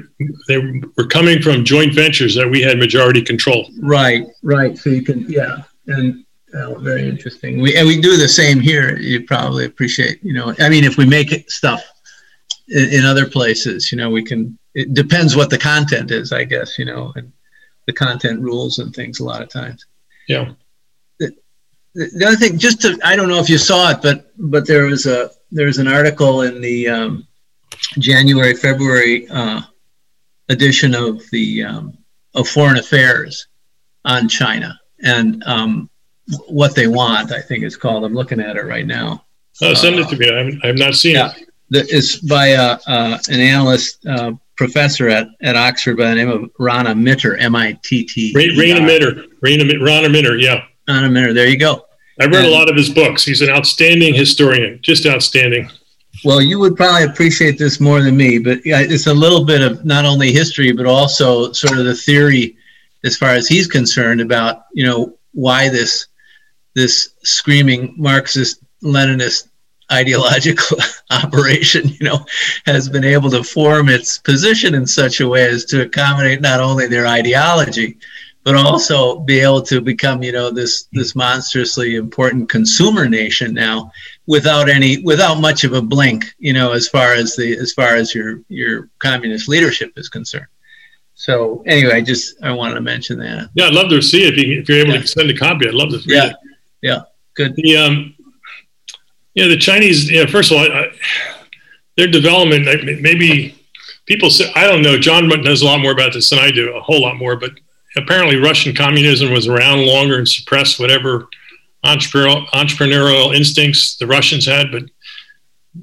they were coming from joint ventures that we had majority control. Right, right. So you can yeah, and uh, very interesting. We and we do the same here. You probably appreciate. You know, I mean, if we make stuff in, in other places, you know, we can. It depends what the content is, I guess. You know, and the content rules and things a lot of times. Yeah. The, the other thing, just to, I don't know if you saw it, but but there was a there's an article in the um, January February uh, edition of the um, of Foreign Affairs on China and um, what they want. I think it's called. I'm looking at it right now. Oh, send it to me. I have, I have not seen yeah, it. It's by uh, uh, an analyst uh, professor at, at Oxford by the name of Rana Mitter, M I T T. Rana Mitter. Rana, Rana Mitter. Yeah. Rana Mitter. There you go. I read and, a lot of his books. He's an outstanding historian, just outstanding. Well, you would probably appreciate this more than me, but it's a little bit of not only history, but also sort of the theory, as far as he's concerned, about you know why this this screaming Marxist Leninist ideological [LAUGHS] operation, you know, has been able to form its position in such a way as to accommodate not only their ideology, but also be able to become you know this this monstrously important consumer nation now without any without much of a blink you know as far as the as far as your your communist leadership is concerned so anyway i just i wanted to mention that yeah i'd love to see it if, you, if you're able yeah. to send a copy i'd love to yeah it. yeah good the um you know the chinese you know first of all I, their development maybe people say i don't know john knows a lot more about this than i do a whole lot more but apparently Russian communism was around longer and suppressed whatever entrepreneurial, entrepreneurial instincts the Russians had. But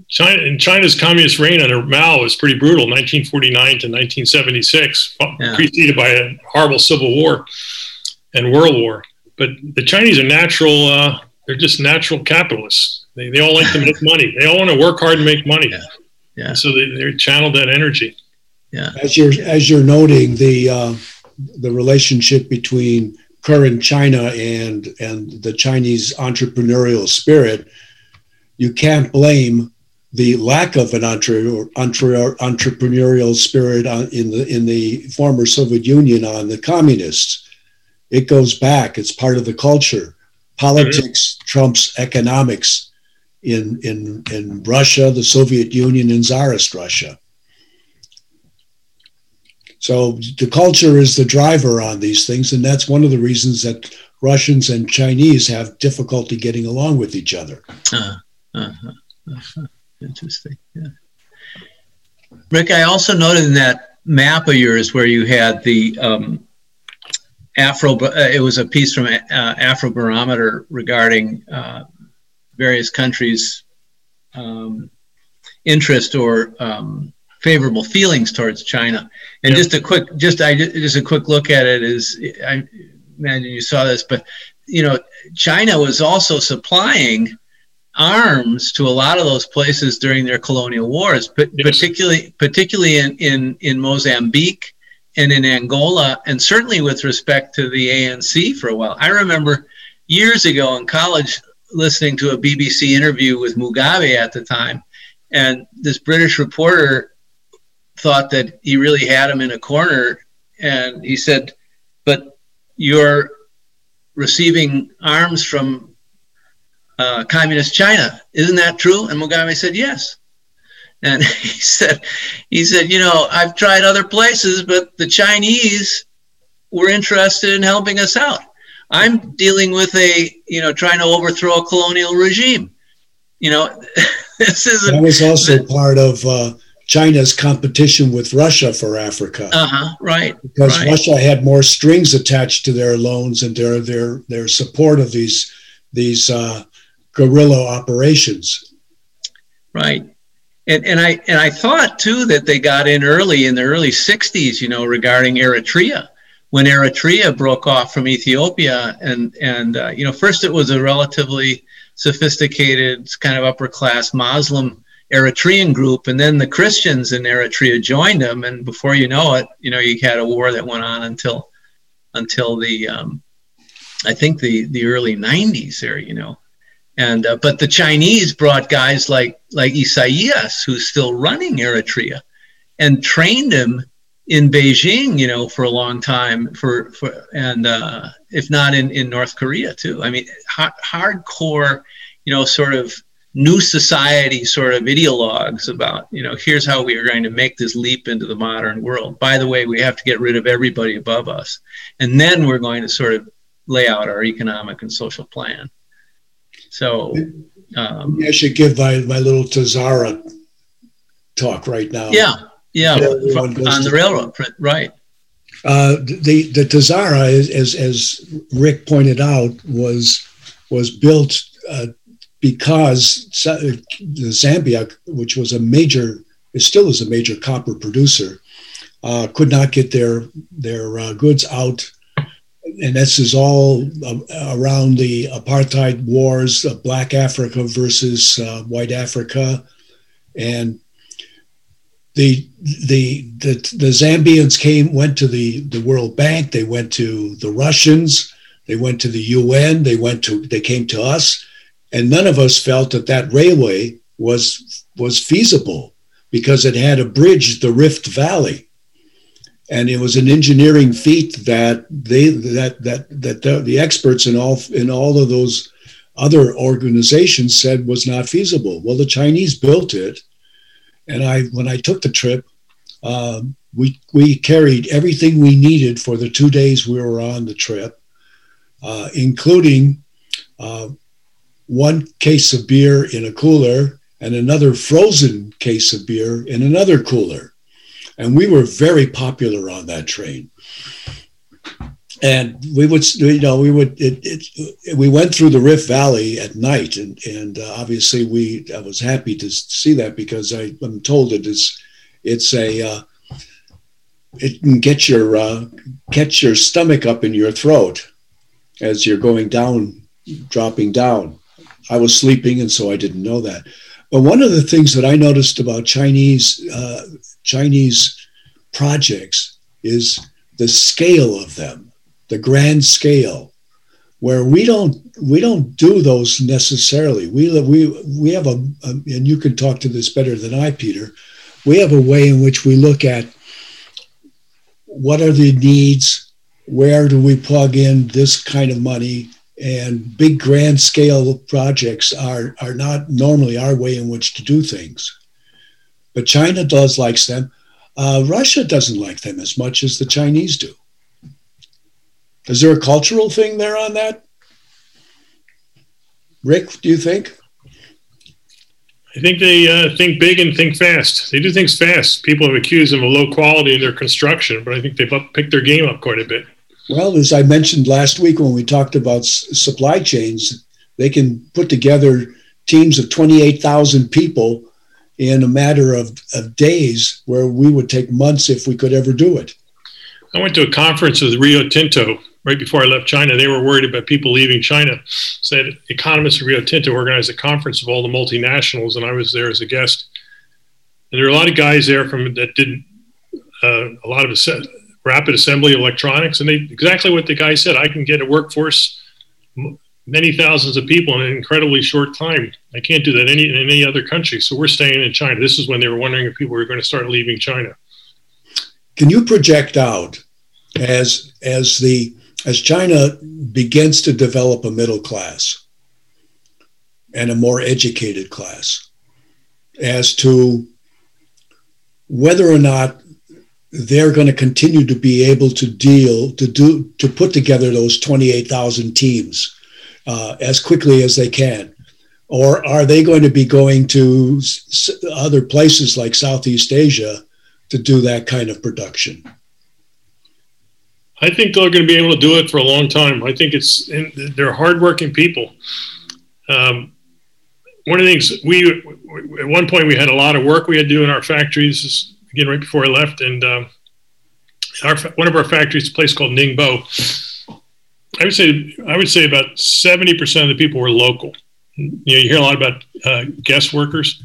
China, and China's communist reign under Mao was pretty brutal, 1949 to 1976, yeah. preceded by a horrible civil war and world war. But the Chinese are natural, uh, they're just natural capitalists. They, they all like to make money. They all want to work hard and make money. Yeah. yeah. So they, they channeled that energy. Yeah. As you're, as you're noting, the, uh, the relationship between current China and and the Chinese entrepreneurial spirit, you can't blame the lack of an entre- entre- entrepreneurial spirit in the in the former Soviet Union on the communists. It goes back. It's part of the culture. Politics mm-hmm. trumps economics in in in Russia, the Soviet Union, and Tsarist Russia. So the culture is the driver on these things, and that's one of the reasons that Russians and Chinese have difficulty getting along with each other. Uh, uh-huh. Uh-huh. Interesting. Yeah. Rick, I also noted in that map of yours where you had the um, Afro, uh, it was a piece from uh, Afrobarometer regarding uh, various countries' um, interest or um, favorable feelings towards China. And just a quick, just I just a quick look at it is I imagine you saw this, but you know, China was also supplying arms to a lot of those places during their colonial wars, but yes. particularly particularly in, in in Mozambique and in Angola, and certainly with respect to the ANC for a while. I remember years ago in college listening to a BBC interview with Mugabe at the time, and this British reporter thought that he really had him in a corner. And he said, But you're receiving arms from uh, communist China. Isn't that true? And Mugabe said, Yes. And [LAUGHS] he said, he said, you know, I've tried other places, but the Chinese were interested in helping us out. I'm dealing with a, you know, trying to overthrow a colonial regime. You know, [LAUGHS] this is that was also part of uh, China's competition with Russia for Africa. Uh-huh, right. Because right. Russia had more strings attached to their loans and their their their support of these these uh, guerrilla operations. Right. And, and I and I thought too that they got in early in the early 60s, you know, regarding Eritrea when Eritrea broke off from Ethiopia and and uh, you know first it was a relatively sophisticated kind of upper class Muslim Eritrean group, and then the Christians in Eritrea joined them, and before you know it, you know you had a war that went on until until the um, I think the the early '90s there, you know, And uh, but the Chinese brought guys like like Isaias, who's still running Eritrea, and trained him in Beijing, you know, for a long time. For for and uh, if not in in North Korea too. I mean, ha- hardcore, you know, sort of new society sort of ideologues about you know here's how we are going to make this leap into the modern world by the way we have to get rid of everybody above us and then we're going to sort of lay out our economic and social plan so um, I should give my, my little Tazara talk right now. Yeah, yeah, on the railroad, right. Uh, the the Tazara, as as Rick pointed out, was was built uh, because the Zambia, which was a major, it still is a major copper producer, uh, could not get their their uh, goods out and this is all uh, around the apartheid wars, uh, Black Africa versus uh, White Africa, and the, the the the Zambians came went to the the World Bank, they went to the Russians, they went to the UN, they went to they came to us, and none of us felt that that railway was was feasible because it had a bridge the Rift Valley and it was an engineering feat that they that that that the, the, experts in all in all of those other organizations said was not feasible. Well, the Chinese built it, and I when I took the trip, um, we we carried everything we needed for the two days we were on the trip, uh, including uh, one case of beer in a cooler and another frozen case of beer in another cooler and we were very popular on that train. And we would, you know, we would, it, it, we went through the Rift Valley at night, and and uh, obviously we, I was happy to see that because I, am told it is, it's a, uh, it can get your uh, catch your stomach up in your throat as you're going down, dropping down. I was sleeping, and so I didn't know that. But one of the things that I noticed about Chinese uh, Chinese projects is the scale of them, the grand scale, where we don't we don't do those necessarily. We we we have a, a and you can talk to this better than I, Peter. We have a way in which we look at what are the needs, where do we plug in this kind of money, and big grand scale projects are are not normally our way in which to do things but china does likes them uh, russia doesn't like them as much as the chinese do is there a cultural thing there on that rick do you think I think they uh, think big and think fast. They do things fast. People have accused them of low quality in their construction, but I think they've up, picked their game up quite a bit. Well, as I mentioned last week when we talked about s- supply chains, they can put together teams of 28,000 people in a matter of, of days where we would take months if we could ever do it. I went to a conference with Rio Tinto right before I left China. They were worried about people leaving China. Said economists of Rio Tinto organized a conference of all the multinationals, and I was there as a guest. And there were a lot of guys there from that did uh, a lot of rapid assembly electronics, and they exactly what the guy said. I can get a workforce, many thousands of people in an incredibly short time. I can't do that any in any other country. So we're staying in China. This is when they were wondering if people were going to start leaving China. Can you project out as as the as China begins to develop a middle class and a more educated class as to whether or not they're going to continue to be able to deal to do to put together those 28,000 teams uh, as quickly as they can or are they going to be going to other places like Southeast Asia to do that kind of production? I think they're going to be able to do it for a long time. I think it's they're hardworking people. Um, one of the things we at one point we had a lot of work we had to do in our factories again right before I left, and uh, our one of our factories, a place called Ningbo. I would say I would say about seventy percent of the people were local. You know, you hear a lot about uh, guest workers,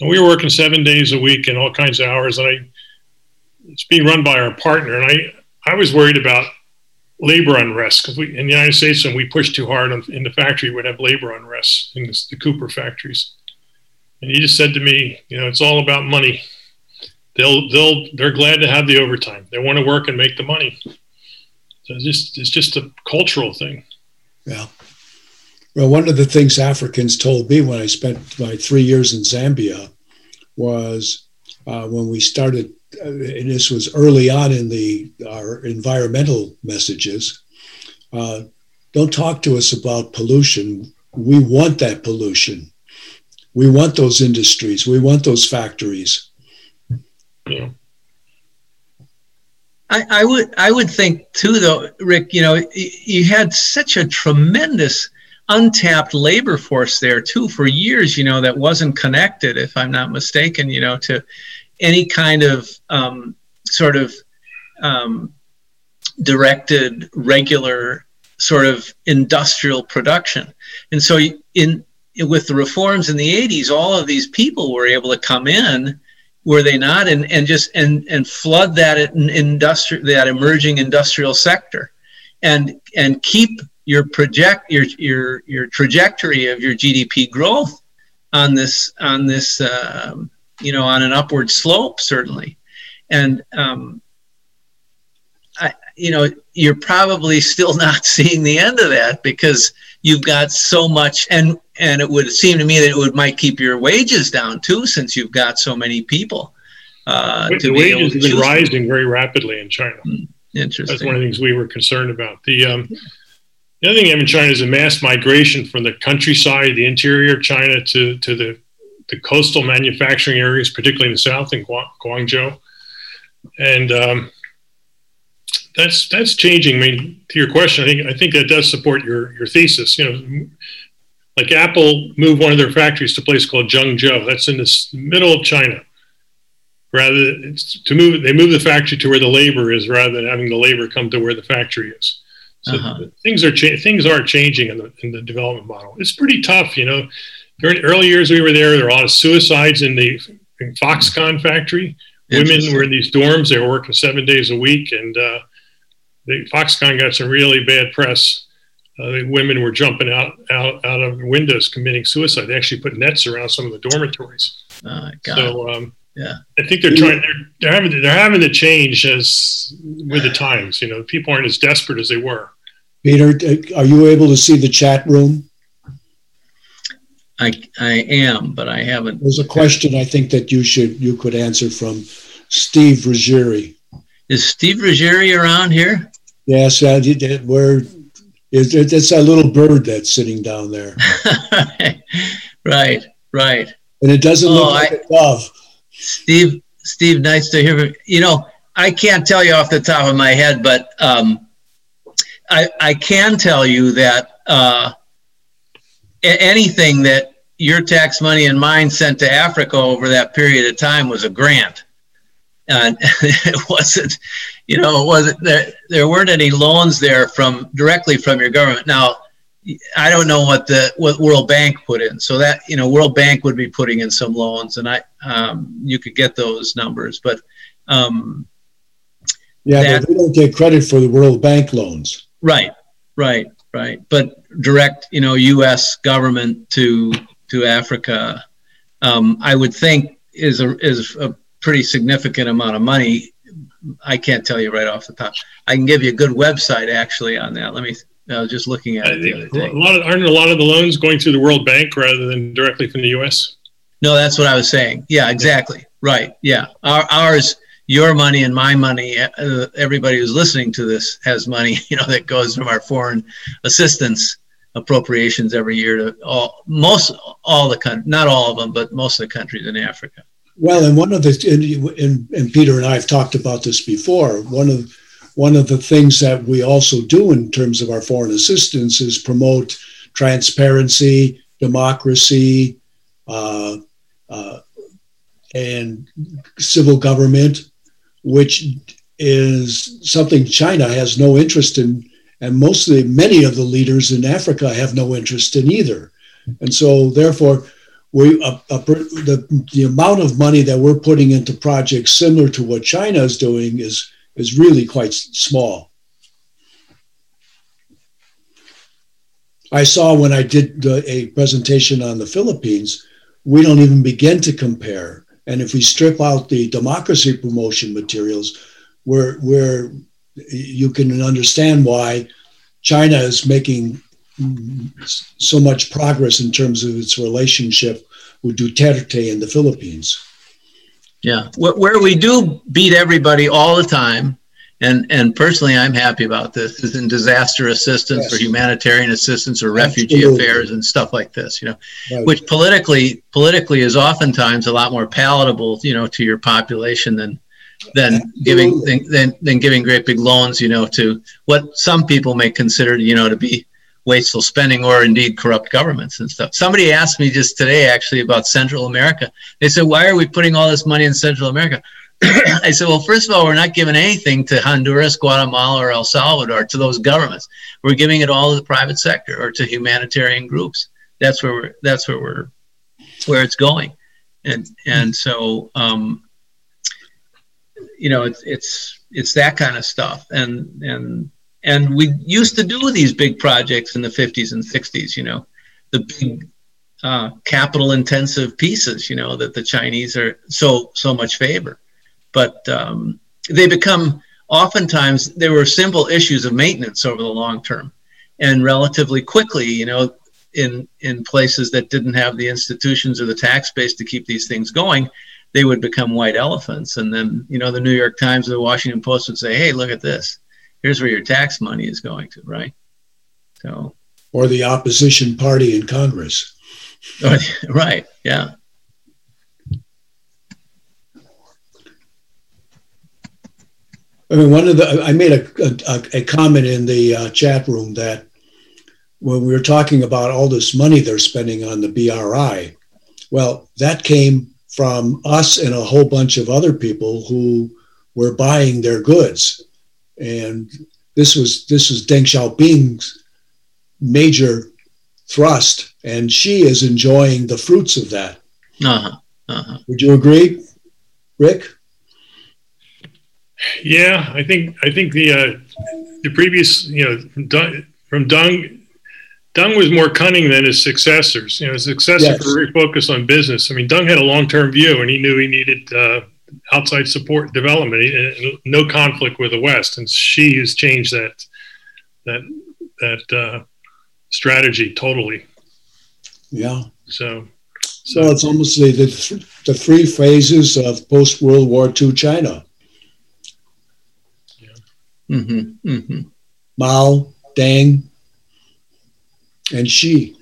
and we were working seven days a week and all kinds of hours. And I, it's being run by our partner, and I I was worried about labor unrest because we in the United States when we pushed too hard on, in the factory, we'd have labor unrest in the Cooper factories. And he just said to me, you know, it's all about money. They'll they'll they're glad to have the overtime. They want to work and make the money. So it's just it's just a cultural thing. Yeah. Well, one of the things Africans told me when I spent my three years in Zambia was uh, when we started, and this was early on in the our environmental messages. Uh, don't talk to us about pollution. We want that pollution. We want those industries. We want those factories. Yeah. I, I would I would think too though, Rick. You know, you had such a tremendous untapped labor force there too for years. You know, that wasn't connected, if I'm not mistaken. You know, to any kind of um, sort of um, directed, regular sort of industrial production. And so, in with the reforms in the 80s, all of these people were able to come in were they not and, and just and and flood that industrial that emerging industrial sector and and keep your project your your your trajectory of your GDP growth on this on this um, you know on an upward slope certainly. And um, I, you know you're probably still [LAUGHS] not seeing the end of that because you've got so much and and it would seem to me that it would might keep your wages down too since you've got so many people uh, the wages have been rising very rapidly in china. Mm, interesting. That's one of the things we were concerned about. The um, the other thing in china is a mass migration from the countryside the interior of china to to the the coastal manufacturing areas particularly in the south in guangzhou and um, that's that's changing. I mean, to your question, I think I think that does support your your thesis. You know, like Apple moved one of their factories to a place called Zhengzhou. That's in the middle of China. Rather to move, they move the factory to where the labor is, rather than having the labor come to where the factory is. So uh-huh. things are cha- things are changing in the in the development model. It's pretty tough, you know. During the early years we were there, there were a lot of suicides in the in Foxconn factory. Women were in these dorms; they were working seven days a week, and uh, the Foxconn got some really bad press. Uh, the women were jumping out, out out of windows committing suicide. They actually put nets around some of the dormitories. Oh, so um, yeah, I think they're trying. They're, they're having they're having to change as with the times. You know, people aren't as desperate as they were. Peter, are you able to see the chat room? I I am, but I haven't. There's a question I think that you should you could answer from Steve Ruggieri. Is Steve Ruggieri around here? Yes, uh, where it's, it's a little bird that's sitting down there. [LAUGHS] right, right. And it doesn't oh, look like I, a dove. Steve, Steve, nice to hear from you. know, I can't tell you off the top of my head, but um, I, I can tell you that uh, anything that your tax money and mine sent to Africa over that period of time was a grant. And [LAUGHS] it wasn't, you know, it wasn't there. There weren't any loans there from directly from your government. Now, I don't know what the what World Bank put in. So that you know, World Bank would be putting in some loans, and I um, you could get those numbers, but um, yeah, that, but we don't get credit for the World Bank loans. Right, right, right. But direct, you know, U.S. government to to Africa, um, I would think is a is a pretty significant amount of money. I can't tell you right off the top. I can give you a good website actually on that. Let me. I was just looking at it. the other day. A lot of aren't a lot of the loans going through the World Bank rather than directly from the U.S. No, that's what I was saying. Yeah, exactly. Right. Yeah, Our, ours, your money and my money. Uh, everybody who's listening to this has money. [LAUGHS] You know that goes from our foreign assistance appropriations every year to all most all the countries, not all of them, but most of the countries in Africa. Well, and one of the and, and, Peter and I have talked about this before. One of one of the things that we also do in terms of our foreign assistance is promote transparency, democracy, uh, uh, and civil government, which is something China has no interest in, and mostly many of the leaders in Africa have no interest in either. And so, therefore, we the, the amount of money that we're putting into projects similar to what China is doing is is really quite small. I saw when I did the, a presentation on the Philippines, we don't even begin to compare. And if we strip out the democracy promotion materials, where where you can understand why China is making so much progress in terms of its relationship with Duterte in the Philippines. Yeah, where we do beat everybody all the time, and and personally, I'm happy about this is in disaster assistance yes. or humanitarian assistance or refugee Absolutely. affairs and stuff like this. You know, right. which politically politically is oftentimes a lot more palatable, you know, to your population than than giving than, than, than giving great big loans, you know, to what some people may consider, you know, to be wasteful spending or indeed corrupt governments and stuff. Somebody asked me just today actually about Central America. They said, "Why are we putting all this money in Central America?" [CLEARS THROAT] I said, well, first of all, we're not giving anything to Honduras, Guatemala, or El Salvador to those governments. We're giving it all to the private sector or to humanitarian groups. That's where we're. That's where we're. Where it's going, and and so um, you know it's it's it's that kind of stuff, and and and we used to do these big projects in the 50s and 60s. You know, the big uh, capital intensive pieces. You know that the Chinese are so so much favor but um, they become oftentimes there were simple issues of maintenance over the long term and relatively quickly you know in in places that didn't have the institutions or the tax base to keep these things going they would become white elephants. And then you know the new york times or the washington post would say hey look at this. Here's where your tax money is going to right? So or the opposition party in congress. [LAUGHS] Right. Yeah I mean, one of the I made a a, a comment in the uh, chat room that when we were talking about all this money they're spending on the BRI, well, that came from us and a whole bunch of other people who were buying their goods, and this was this was Deng Xiaoping's major thrust, and Xi is enjoying the fruits of that. Uh-huh. Uh-huh. Would you agree, Rick? Yeah, I think I think the uh, the previous you know Deng, from Deng Deng was more cunning than his successors. You know, his successors yes. were very focused on business. I mean, Deng had a long term view, and he knew he needed uh, outside support development, he, no conflict with the West. And Xi has changed that that that uh, strategy totally. Yeah. So. So it's almost the, the, the three phases of post World War II China. Mm-hmm, mm-hmm. Mao, Deng, and Xi.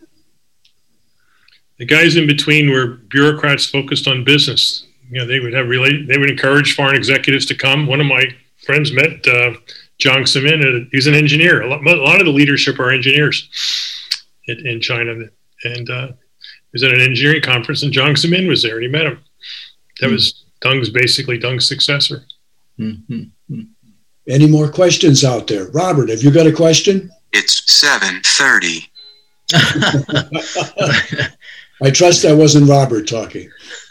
The guys in between were bureaucrats focused on business. You know, they would have really, they would encourage foreign executives to come. One of my friends met uh, Jiang Zemin. He's an engineer. A lot, a lot, of the leadership are engineers in, in China. And uh, he was at an engineering conference, and Jiang Zemin was there, and he met him. That mm-hmm. was Deng's basically Deng's successor. Mm-hmm. Any more questions out there? Robert, have you got a question? It's 7:30. [LAUGHS] I trust that wasn't Robert talking. [LAUGHS]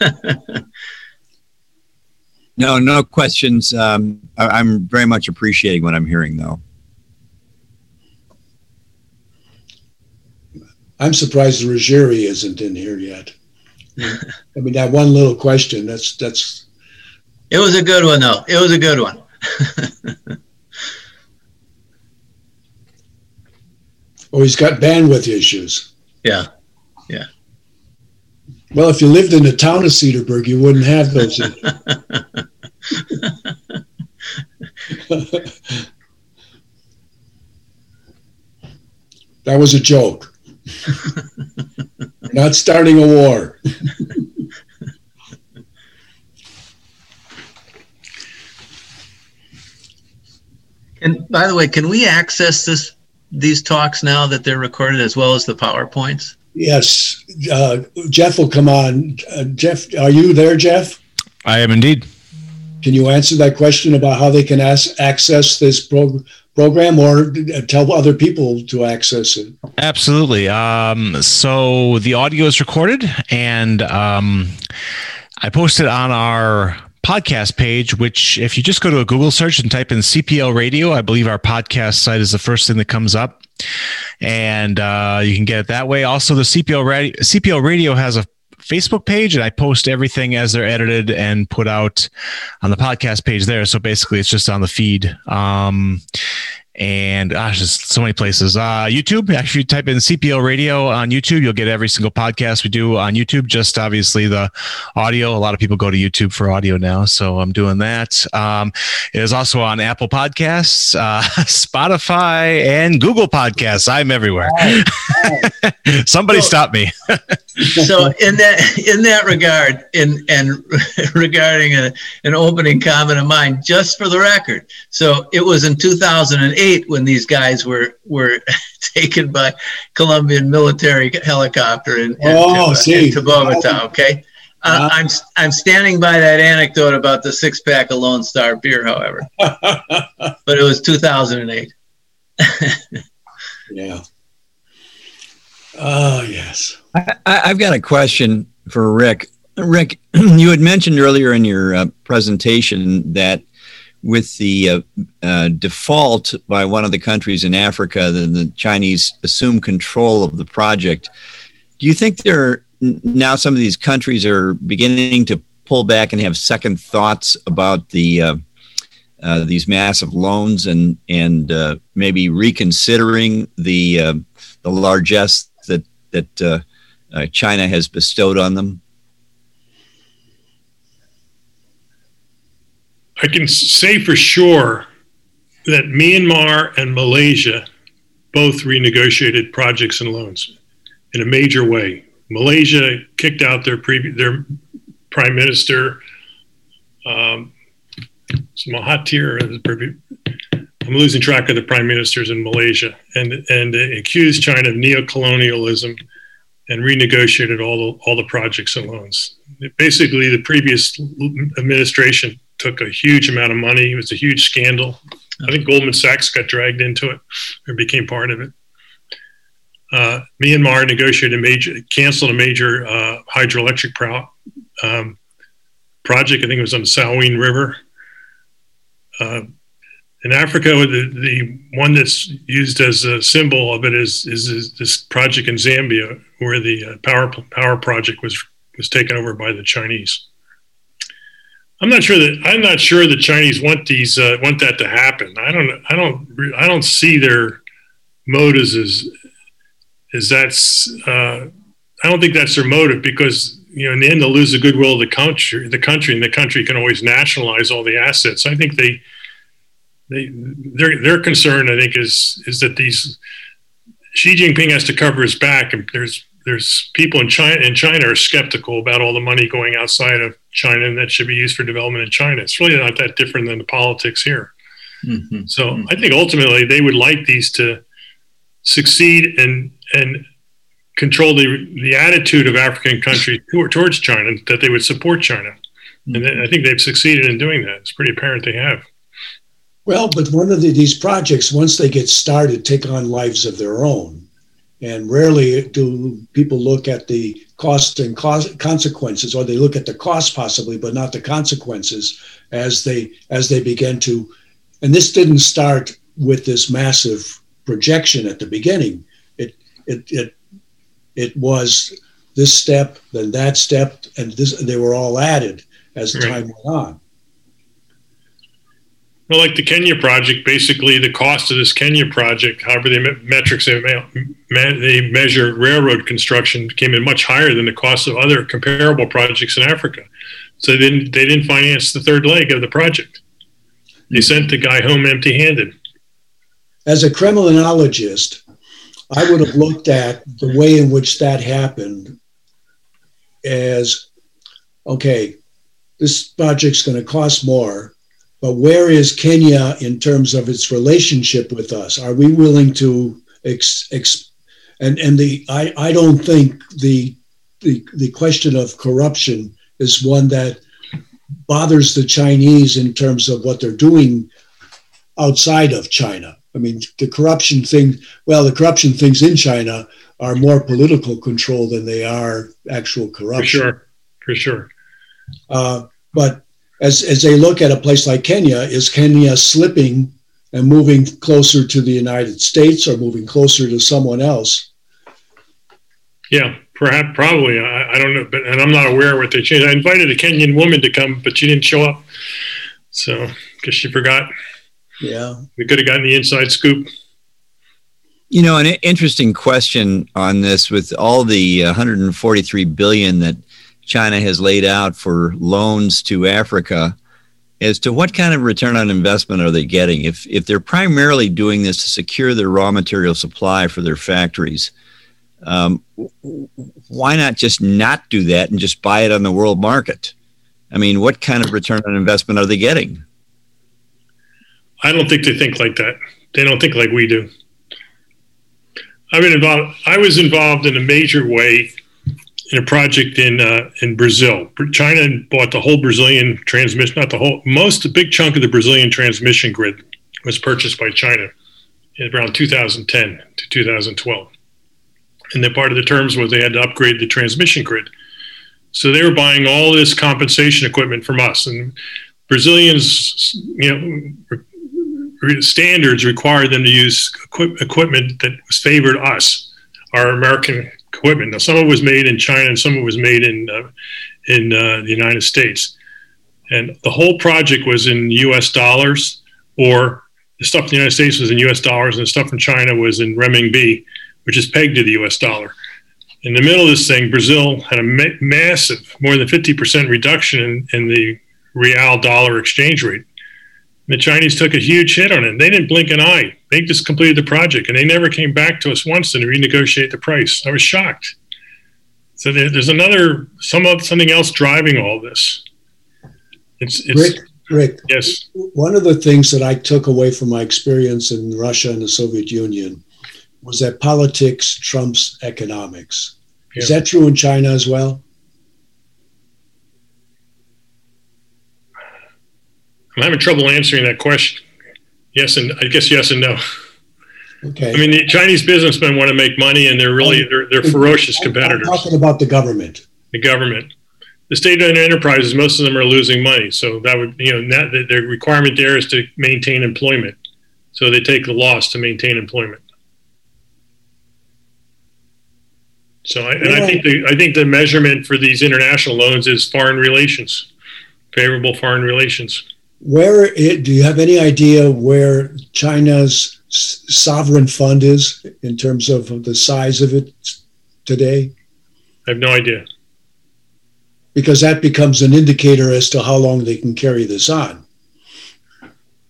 no, no questions. Um, I, am very much appreciating what I'm hearing, though. I'm surprised Ruggieri isn't in here yet. I mean, that one little question. That's that's. It was a good one, though. It was a good one. [LAUGHS] oh, he's got bandwidth issues. Yeah, yeah. Well, if you lived in the town of Cedarburg, you wouldn't have those. [LAUGHS] that was a joke. [LAUGHS] Not starting a war. And by the way, can we access this these talks now that they're recorded as well as the PowerPoints? Yes. Uh, Jeff will come on. Uh, Jeff, are you there, Jeff? I am indeed. Can you answer that question about how they can as- access this prog- program or tell other people to access it? Absolutely. Um, so the audio is recorded and um, I posted on our podcast page, which if you just go to a Google search and type in CPL radio, I believe our podcast site is the first thing that comes up. and uh, you can get it that way. Also, the CPL radio, CPO radio has a Facebook page, and I post everything as they're edited and put out on the podcast page there. So basically, it's just on the feed. Um, and gosh, there's so many places. Uh, YouTube, actually, type in CPO Radio on YouTube. You'll get every single podcast we do on YouTube. Just obviously the audio. A lot of people go to YouTube for audio now, so I'm doing that. Um, it is also on Apple Podcasts, uh, [LAUGHS] Spotify, and Google Podcasts. I'm everywhere. [LAUGHS] Somebody so, stop me. [LAUGHS] so in that in that regard, in and [LAUGHS] regarding a, an opening comment of mine, just for the record. So it was in 2008 when these guys were were [LAUGHS] taken by Colombian military helicopter in, in, oh, in Bogota. Okay. Uh, I'm I'm standing by that anecdote about the six pack of Lone Star beer, however, [LAUGHS] but it was 2008. yeah. Oh yes. I, have got a question for Rick. Rick, [CLEARS THROAT] you had mentioned earlier in your uh, presentation that with the uh, uh, default by one of the countries in Africa, then the Chinese assume control of the project. Do you think there are now some of these countries are beginning to pull back and have second thoughts about the uh, uh these massive loans and and uh, maybe reconsidering the the largesse that that China has bestowed on them? I can say for sure that Myanmar and Malaysia both renegotiated projects and loans in a major way. Malaysia kicked out their previous their prime minister, um, Mahathir. Uh, I'm losing track of the prime ministers in Malaysia, and and accused China of neo-colonialism and renegotiated all the all the projects and loans. Basically, the previous administration took a huge amount of money. It was a huge scandal. I think Goldman Sachs got dragged into it or became part of it. Uh, Myanmar negotiated a major, canceled a major uh, hydroelectric pro- um, project. I think it was on the Salween River. Uh, in Africa, the, the one that's used as a symbol of it is, is, is this project in Zambia, where the uh, power power project was was taken over by the Chinese. I'm not sure that I'm not sure the Chinese want these uh, want that to happen. I don't I don't I don't see their motives as as that's uh, I don't think that's their motive because you know in the end they'll lose the goodwill of the country the country and the country can always nationalize all the assets. I think they they their their concern I think is is that these Xi Jinping has to cover his back and there's there's people in China in China are skeptical about all the money going outside of China and that should be used for development in China. It's really not that different than the politics here. Mm-hmm. So mm-hmm. I think ultimately they would like these to succeed and and control the the attitude of African countries towards China that they would support China, mm-hmm. and I think they've succeeded in doing that. It's pretty apparent they have. Well, but one of the, these projects, once they get started, take on lives of their own. And rarely do people look at the costs and consequences, or they look at the cost possibly, but not the consequences as they as they begin to. And this didn't start with this massive projection at the beginning. It it it it was this step, then that step, and this they were all added as right. time went on. Well, like the Kenya project, basically the cost of this Kenya project, however the metrics they, they measure railroad construction, came in much higher than the cost of other comparable projects in Africa. So they didn't, they didn't finance the third leg of the project. They sent the guy home empty-handed. As a criminologist, I would have looked at the way in which that happened as okay, this project's going to cost more but where is Kenya in terms of its relationship with us? Are we willing to ex, ex, and and the I, I don't think the, the the question of corruption is one that bothers the Chinese in terms of what they're doing outside of China. I mean, the corruption thing, well, the corruption things in China are more political control than they are actual corruption. For sure, for sure. Uh, but as, as they look at a place like Kenya, is Kenya slipping and moving closer to the United States or moving closer to someone else. Yeah, perhaps, probably. I, I don't know, but and I'm not aware of what they changed. I invited a Kenyan woman to come, but she didn't show up. So, because she forgot. Yeah. We could have gotten the inside scoop. You know, an interesting question on this with all the uh, 143 billion that China has laid out for loans to Africa as to what kind of return on investment are they getting? If if they're primarily doing this to secure their raw material supply for their factories um, why not just not do that and just buy it on the world market? I mean what kind of return on investment are they getting? I don't think they think like that. They don't think like we do. I've been involved i was involved in a major way in a project in uh, in Brazil. China bought the whole Brazilian transmission, not the whole, most, a big chunk of the Brazilian transmission grid was purchased by China in around 2010 to 2012. And then part of the terms was they had to upgrade the transmission grid. So they were buying all this compensation equipment from us. And Brazilians, you know, standards required them to use equip- equipment that was favored us, our American equipment. Now, some of it was made in China and some of it was made in uh, in uh, the United States. And the whole project was in U.S. dollars, or the stuff in the United States was in U.S. dollars, and the stuff in China was in renminbi, which is pegged to the U.S. dollar. In the middle of this thing, Brazil had a ma- massive, more than 50% reduction in, in the real dollar exchange rate. The Chinese took a huge hit on it. They didn't blink an eye. They just completed the project, and they never came back to us once to renegotiate the price. I was shocked. So there, there's another some something else driving all this. It's, it's Rick. Rick. Yes. One of the things that I took away from my experience in Russia and the Soviet Union was that politics trumps economics. Yeah. Is that true in China as well? I'm having trouble answering that question. Yes, and I guess yes and no. Okay. I mean, the Chinese businessmen want to make money, and they're really they're, they're ferocious competitors. I'm talking about the government. The government, the state-owned enterprises, most of them are losing money. So that would you know that the requirement there is to maintain employment. So they take the loss to maintain employment. So I, and I think the I think the measurement for these international loans is foreign relations, favorable foreign relations. Where it, do you have any idea where China's sovereign fund is in terms of the size of it today? I have no idea. Because that becomes an indicator as to how long they can carry this on.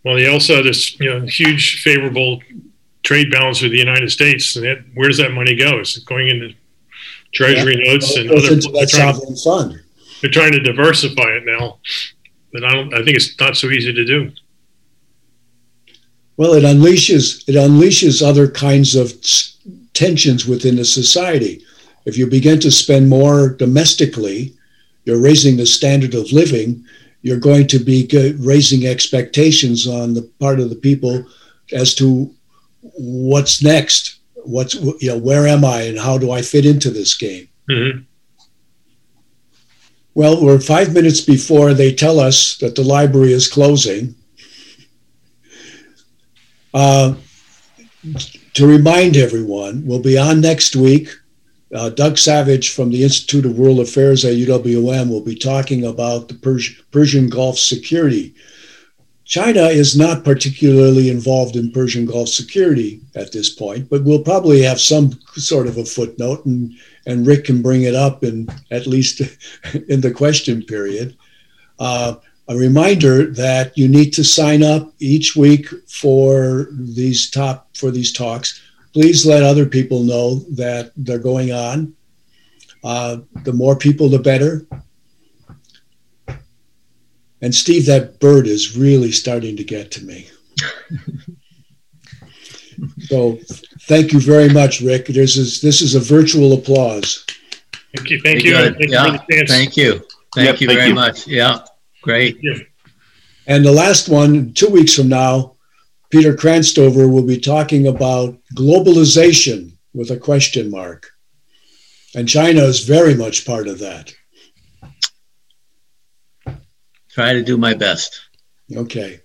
Well, they also have this you know huge favorable trade balance with the United States. And that, where does that money go? Is it going into treasury yeah. notes and other that sovereign to, fund? They're trying to diversify it now but I don't. I think it's not so easy to do. Well, it unleashes it unleashes other kinds of tensions within the society. If you begin to spend more domestically, you're raising the standard of living. You're going to be raising expectations on the part of the people as to what's next. What's you know where am I and how do I fit into this game? Mm-hmm. Well, we're five minutes before they tell us that the library is closing. Uh, to remind everyone, we'll be on next week. Uh, Doug Savage from the Institute of World Affairs at UWM will be talking about the Pers- Persian Gulf security. China is not particularly involved in Persian Gulf security at this point, but we'll probably have some sort of a footnote, and, and Rick can bring it up in at least [LAUGHS] in the question period. Uh, a reminder that you need to sign up each week for these top for these talks. Please let other people know that they're going on. Uh, the more people, the better. And Steve, that bird is really starting to get to me. so thank you very much, Rick. This is this is a virtual applause. Thank you. Thank you. Thank, yeah. you thank you. Thank yep, you thank very you. much. Yeah. Great. And the last one, two weeks from now, Peter Kranstover will be talking about globalization with a question mark. And China is very much part of that try to do my best. Okay.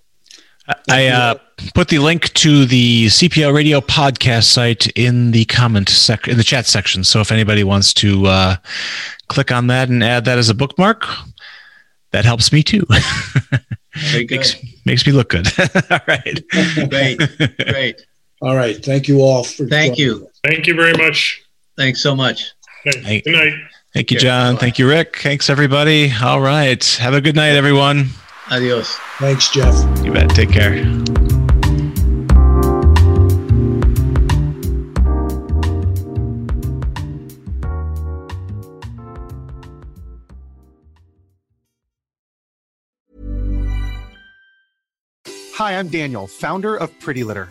I uh, put the link to the CPL Radio podcast site in the comment sec in the chat section. So if anybody wants to uh, click on that and add that as a bookmark, that helps me too. Makes, makes me look good. [LAUGHS] all right. Great. Great. All right. Thank you all for. Thank joining you. Thank you very much. Thanks so much. Hey, good night. Thank you, John. bye. Thank you, Rick. Thanks, everybody. All right. Have a good night, everyone. Adios. Thanks, Jeff. You bet. Take care. Hi, I'm Daniel, founder of Pretty Litter.